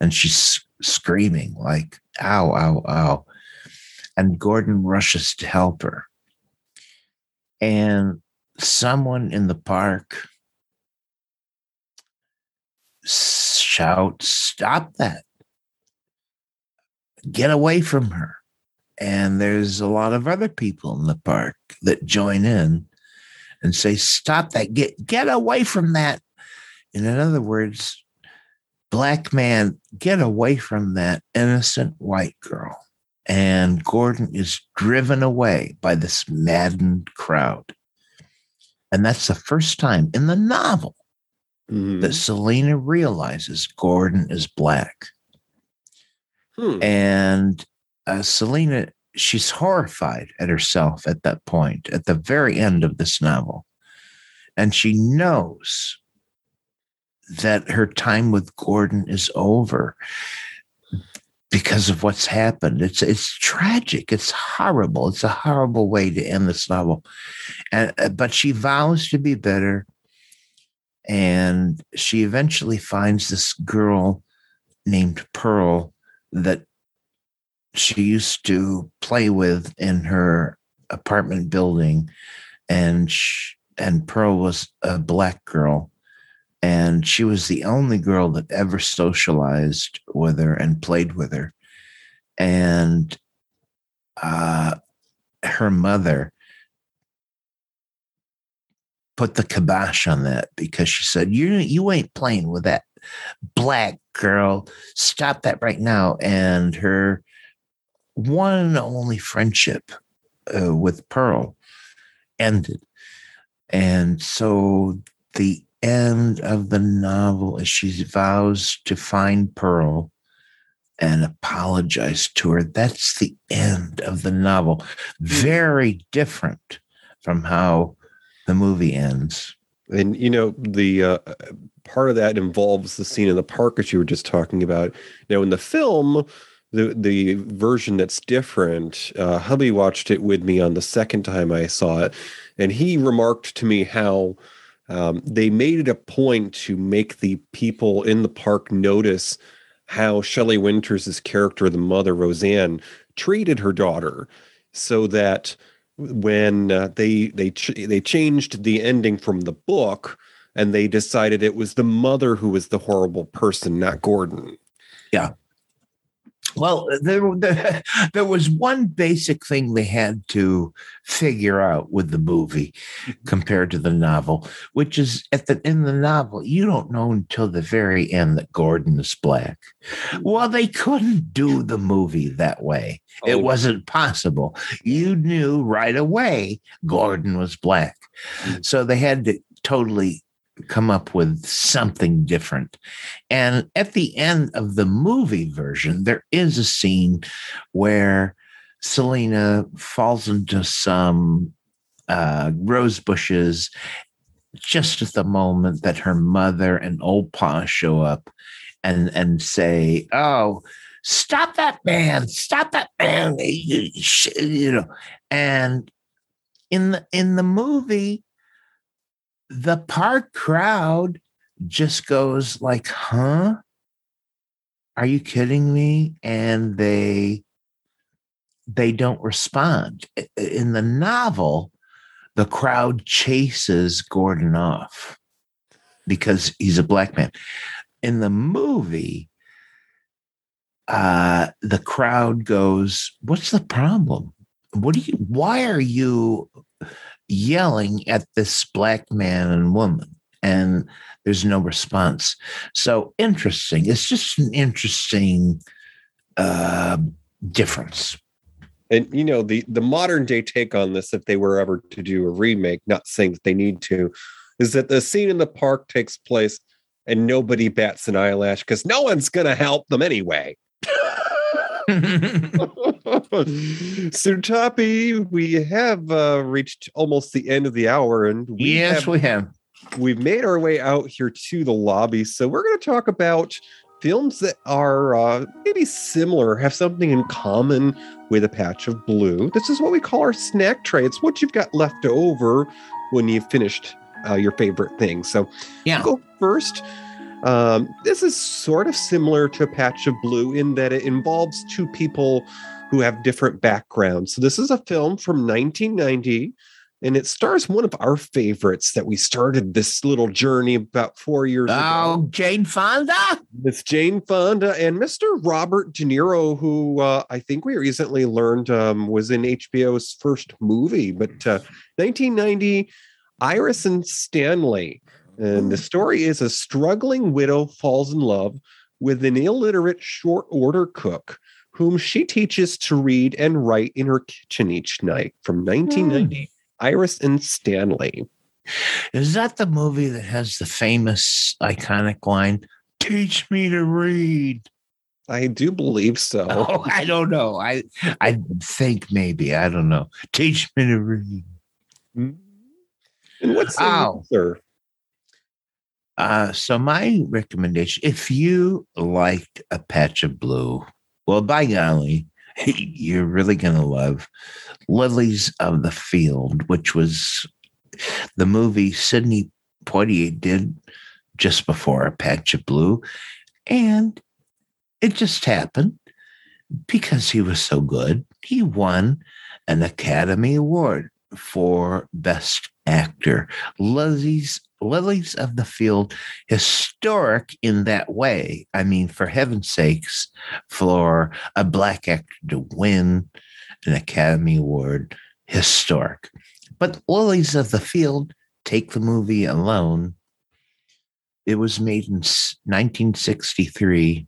Speaker 2: And she's screaming, like, ow, ow, ow. And Gordon rushes to help her. And someone in the park shouts, Stop that. Get away from her. And there's a lot of other people in the park that join in and say, Stop that. Get, get away from that. And in other words, black man, get away from that innocent white girl. And Gordon is driven away by this maddened crowd. And that's the first time in the novel
Speaker 1: Mhm.
Speaker 2: that Selina realizes Gordon is black.
Speaker 1: Hmm.
Speaker 2: And uh, Selina, she's horrified at herself at that point, at the very end of this novel. And she knows that her time with Gordon is over because of what's happened. It's it's tragic. It's horrible. It's a horrible way to end this novel. And uh, but she vows to be better. And she eventually finds this girl named Pearl that she used to play with in her apartment building. And sh- and Pearl was a black girl, and she was the only girl that ever socialized with her and played with her, and uh, her mother put the kibosh on that because she said, "You you ain't playing with that black girl. Stop that right now!" And her one only friendship uh, with Pearl ended, and so the end of the novel is she vows to find Pearl and apologize to her. That's the end of the novel. Very different from how the movie ends.
Speaker 1: And you know, the uh, part of that involves the scene in the park that you were just talking about. Now, in the film, the the version that's different, uh, hubby watched it with me on the second time I saw it, and he remarked to me how um, they made it a point to make the people in the park notice how Shelley Winters' character, the mother Rose-Ann, treated her daughter, so that when uh, they they ch- they changed the ending from the book and they decided it was the mother who was the horrible person, not Gordon.
Speaker 2: Yeah. Well, there, there, there was one basic thing they had to figure out with the movie compared to the novel, which is at the in the novel, you don't know until the very end that Gordon is black. Well, they couldn't do the movie that way.
Speaker 1: Oh.
Speaker 2: It wasn't possible. You knew right away Gordon was black. Mm. So they had to totally come up with something different. And at the end of the movie version, there is a scene where Selina falls into some uh, rose bushes just at the moment that her mother and old pa show up and and say, "Oh, stop that man! Stop that man!" You, know, and in the in the movie, the park crowd just goes like, "Huh? Are you kidding me?" And they they don't respond. In the novel, the crowd chases Gordon off because he's a black man. In the movie, uh, the crowd goes, "What's the problem? What do you? Why are you yelling at this black man and woman?" And there's no response. So interesting. It's just an interesting uh, difference.
Speaker 1: And you know, the the modern day take on this, if they were ever to do a remake, not saying that they need to, is that the scene in the park takes place and nobody bats an eyelash because no one's gonna help them anyway. so Toppy, we have uh, reached almost the end of the hour, and we
Speaker 2: yes,
Speaker 1: have
Speaker 2: we have.
Speaker 1: we've made our way out here to the lobby. So we're going to talk about films that are uh, maybe similar, have something in common with a patch of blue. This is what we call our snack tray. It's what you've got left over when you've finished uh, your favorite thing. So
Speaker 2: Yeah.
Speaker 1: Go first. Um, this is sort of similar to a patch of blue in that it involves two people who have different backgrounds. So this is a film from 1990 and it stars one of our favorites that we started this little journey about four years ago.
Speaker 2: Oh, Jane Fonda.
Speaker 1: Miss Jane Fonda and Mr. Robert De Niro, who uh, I think we recently learned um, was in HBO's first movie, but uh, 1990, Iris and Stanley. And the story is a struggling widow falls in love with an illiterate short order cook whom she teaches to read and write in her kitchen each night from 1990. Iris and Stanley.
Speaker 2: Is that the movie that has the famous iconic line, teach me to read?
Speaker 1: I do believe so.
Speaker 2: Oh, I don't know. I I think maybe. I don't know. Teach me to read.
Speaker 1: And what's the
Speaker 2: Ow.
Speaker 1: answer?
Speaker 2: Uh, so my recommendation, if you liked a patch of blue, well, by golly, you're really gonna love Lilies of the Field, which was the movie Sidney Poitier did just before a patch of blue. And it just happened because he was so good. He won an Academy Award for Best actor. Lilies, Lilies of the Field, historic in that way. I mean, for heaven's sakes, for a black actor to win an Academy Award, historic. But Lilies of the Field, take the movie alone. It was made in 1963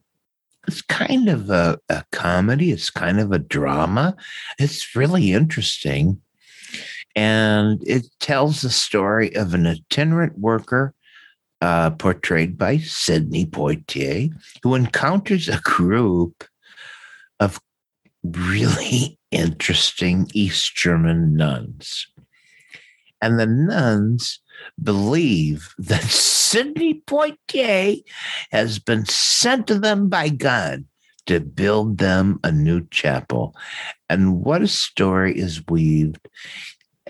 Speaker 2: it's kind of a, a, comedy. It's kind of a drama. It's really interesting. And it tells the story of an itinerant worker uh, portrayed by Sidney Poitier, who encounters a group of really interesting East German nuns. And the nuns believe that Sidney Poitier has been sent to them by God to build them a new chapel. And what a story is weaved,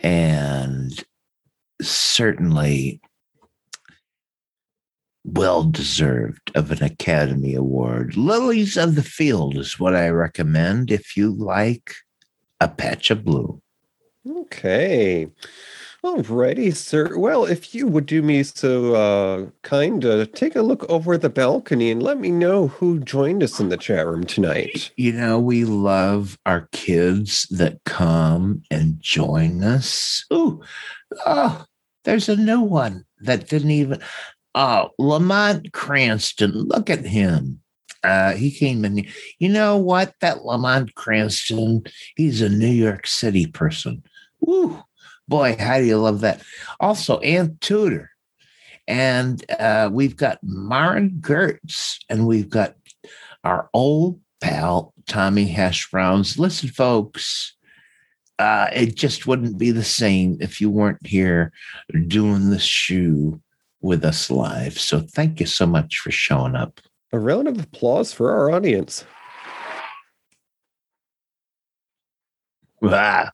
Speaker 2: and certainly well deserved of an Academy Award. Lilies of the Field is what I recommend if you like a patch of blue.
Speaker 1: Okay. Alrighty, sir. Well, if you would do me so uh, kind, uh, take a look over the balcony and let me know who joined us in the chat room tonight.
Speaker 2: You know, we love our kids that come and join us. Ooh, oh, there's a new one that didn't even. Oh, Lamont Cranston. Look at him. Uh, he came in. You know what? That Lamont Cranston, he's a New York City person. Ooh, Boy, how do you love that? Also, Ann Tudor. And uh, we've got Maren Gertz, and we've got our old pal, Tommy Hash Browns. Listen, folks, uh, it just wouldn't be the same if you weren't here doing the shoe with us live. So thank you so much for showing up.
Speaker 1: A round of applause for our audience.
Speaker 2: Ah,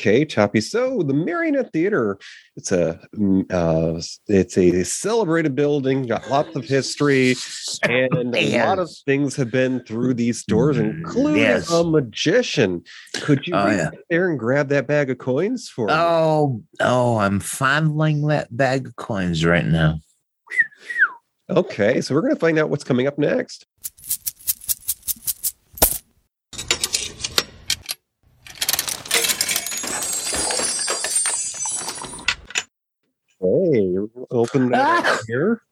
Speaker 1: Okay, Choppy. So the Marionette Theater, it's a mm, uh, it's a celebrated building, got lots of history, and a lot of things have been through these doors,
Speaker 2: Mm,
Speaker 1: including
Speaker 2: yes.
Speaker 1: a magician. Could you
Speaker 2: Oh, yeah.
Speaker 1: there and grab that bag of coins for me?
Speaker 2: Oh, oh, I'm fondling that bag of coins right now.
Speaker 1: Okay, so we're gonna find out what's coming up next. Open that here.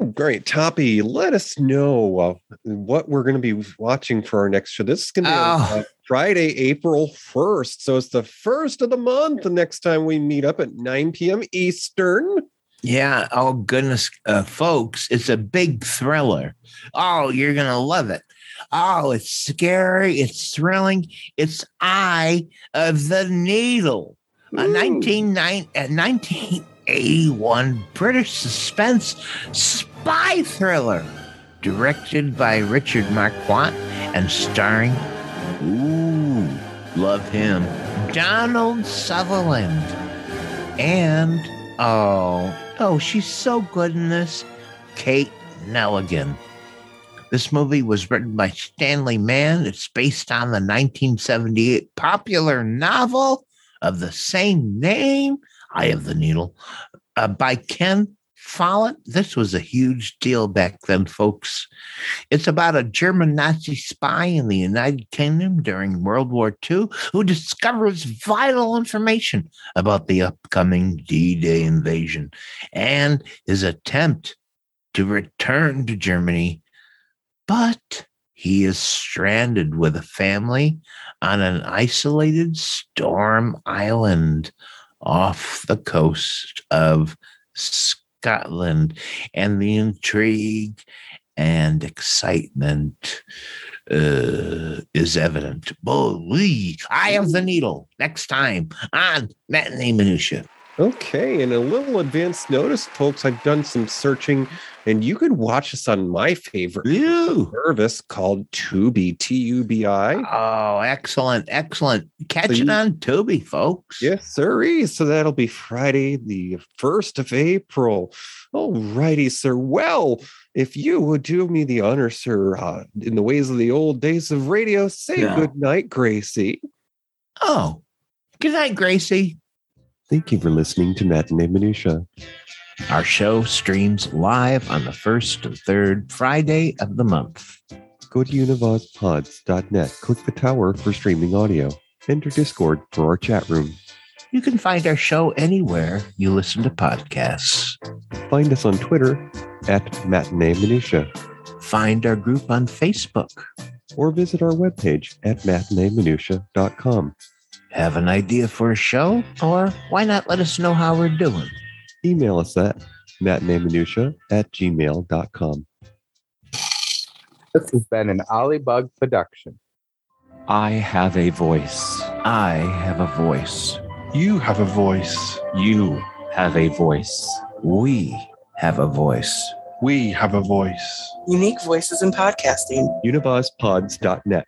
Speaker 1: Oh, great, Toppy. Let us know uh, what we're going to be watching for our next show. This is going to be on,
Speaker 2: Oh.
Speaker 1: uh, Friday, April 1st. So it's the first of the month. The next time we meet up at 9 p.m. Eastern.
Speaker 2: Yeah. Oh, goodness, uh, folks, it's a big thriller. Oh, you're going to love it. Oh, it's scary. It's thrilling. It's Eye of the Needle, a
Speaker 1: Ooh.
Speaker 2: a 1981 British suspense spy thriller directed by Richard Marquand and starring, ooh, love him, Donald Sutherland. And, oh, oh, she's so good in this, Kate Nelligan. This movie was written by Stanley Mann. It's based on the 1978 popular novel of the same name, Eye of the Needle, uh, by Ken Follett. This was a huge deal back then, folks. It's about a German Nazi spy in the United Kingdom during World War II who discovers vital information about the upcoming D Day invasion and his attempt to return to Germany. But he is stranded with a family on an isolated storm island off the coast of Scotland. And the intrigue and excitement uh, is evident. Bully, Eye of the Needle, next time on Matinee Minutia.
Speaker 1: Okay, and a little advance notice, folks. I've done some searching, and you could watch this on my favorite
Speaker 2: Ew.
Speaker 1: service called Tubi, T U B I.
Speaker 2: Oh, excellent, excellent. Catch
Speaker 1: So
Speaker 2: it
Speaker 1: you-
Speaker 2: on Tubi, folks.
Speaker 1: Yes, sir. So that'll be Friday, the 1st of April. All righty, sir. Well, if you would do me the honor, sir, uh, in the ways of the old days of radio, say
Speaker 2: Yeah.
Speaker 1: good night, Gracie.
Speaker 2: Oh, Good night, Gracie.
Speaker 1: Thank you for listening to Matinee Minutia.
Speaker 2: Our show streams live on the first and third Friday of the month.
Speaker 1: Go to univazpods.net, click the tower for streaming audio, enter Discord for our chat room.
Speaker 2: You can find our show anywhere you listen to podcasts.
Speaker 1: Find us on Twitter at Matinee Minutia,
Speaker 2: Find our group on Facebook.
Speaker 1: or visit our webpage at matineeminutia.com.
Speaker 2: Have an idea for a show? Or why not let us know how we're doing?
Speaker 1: Email us at matineeminutia at gmail.com.
Speaker 3: This has been an Olliebug production.
Speaker 10: I have a voice.
Speaker 2: I have a voice.
Speaker 11: You have a voice.
Speaker 10: You have a voice.
Speaker 2: We have a voice.
Speaker 11: We have a voice.
Speaker 12: Unique voices in podcasting.
Speaker 1: univazpods.net.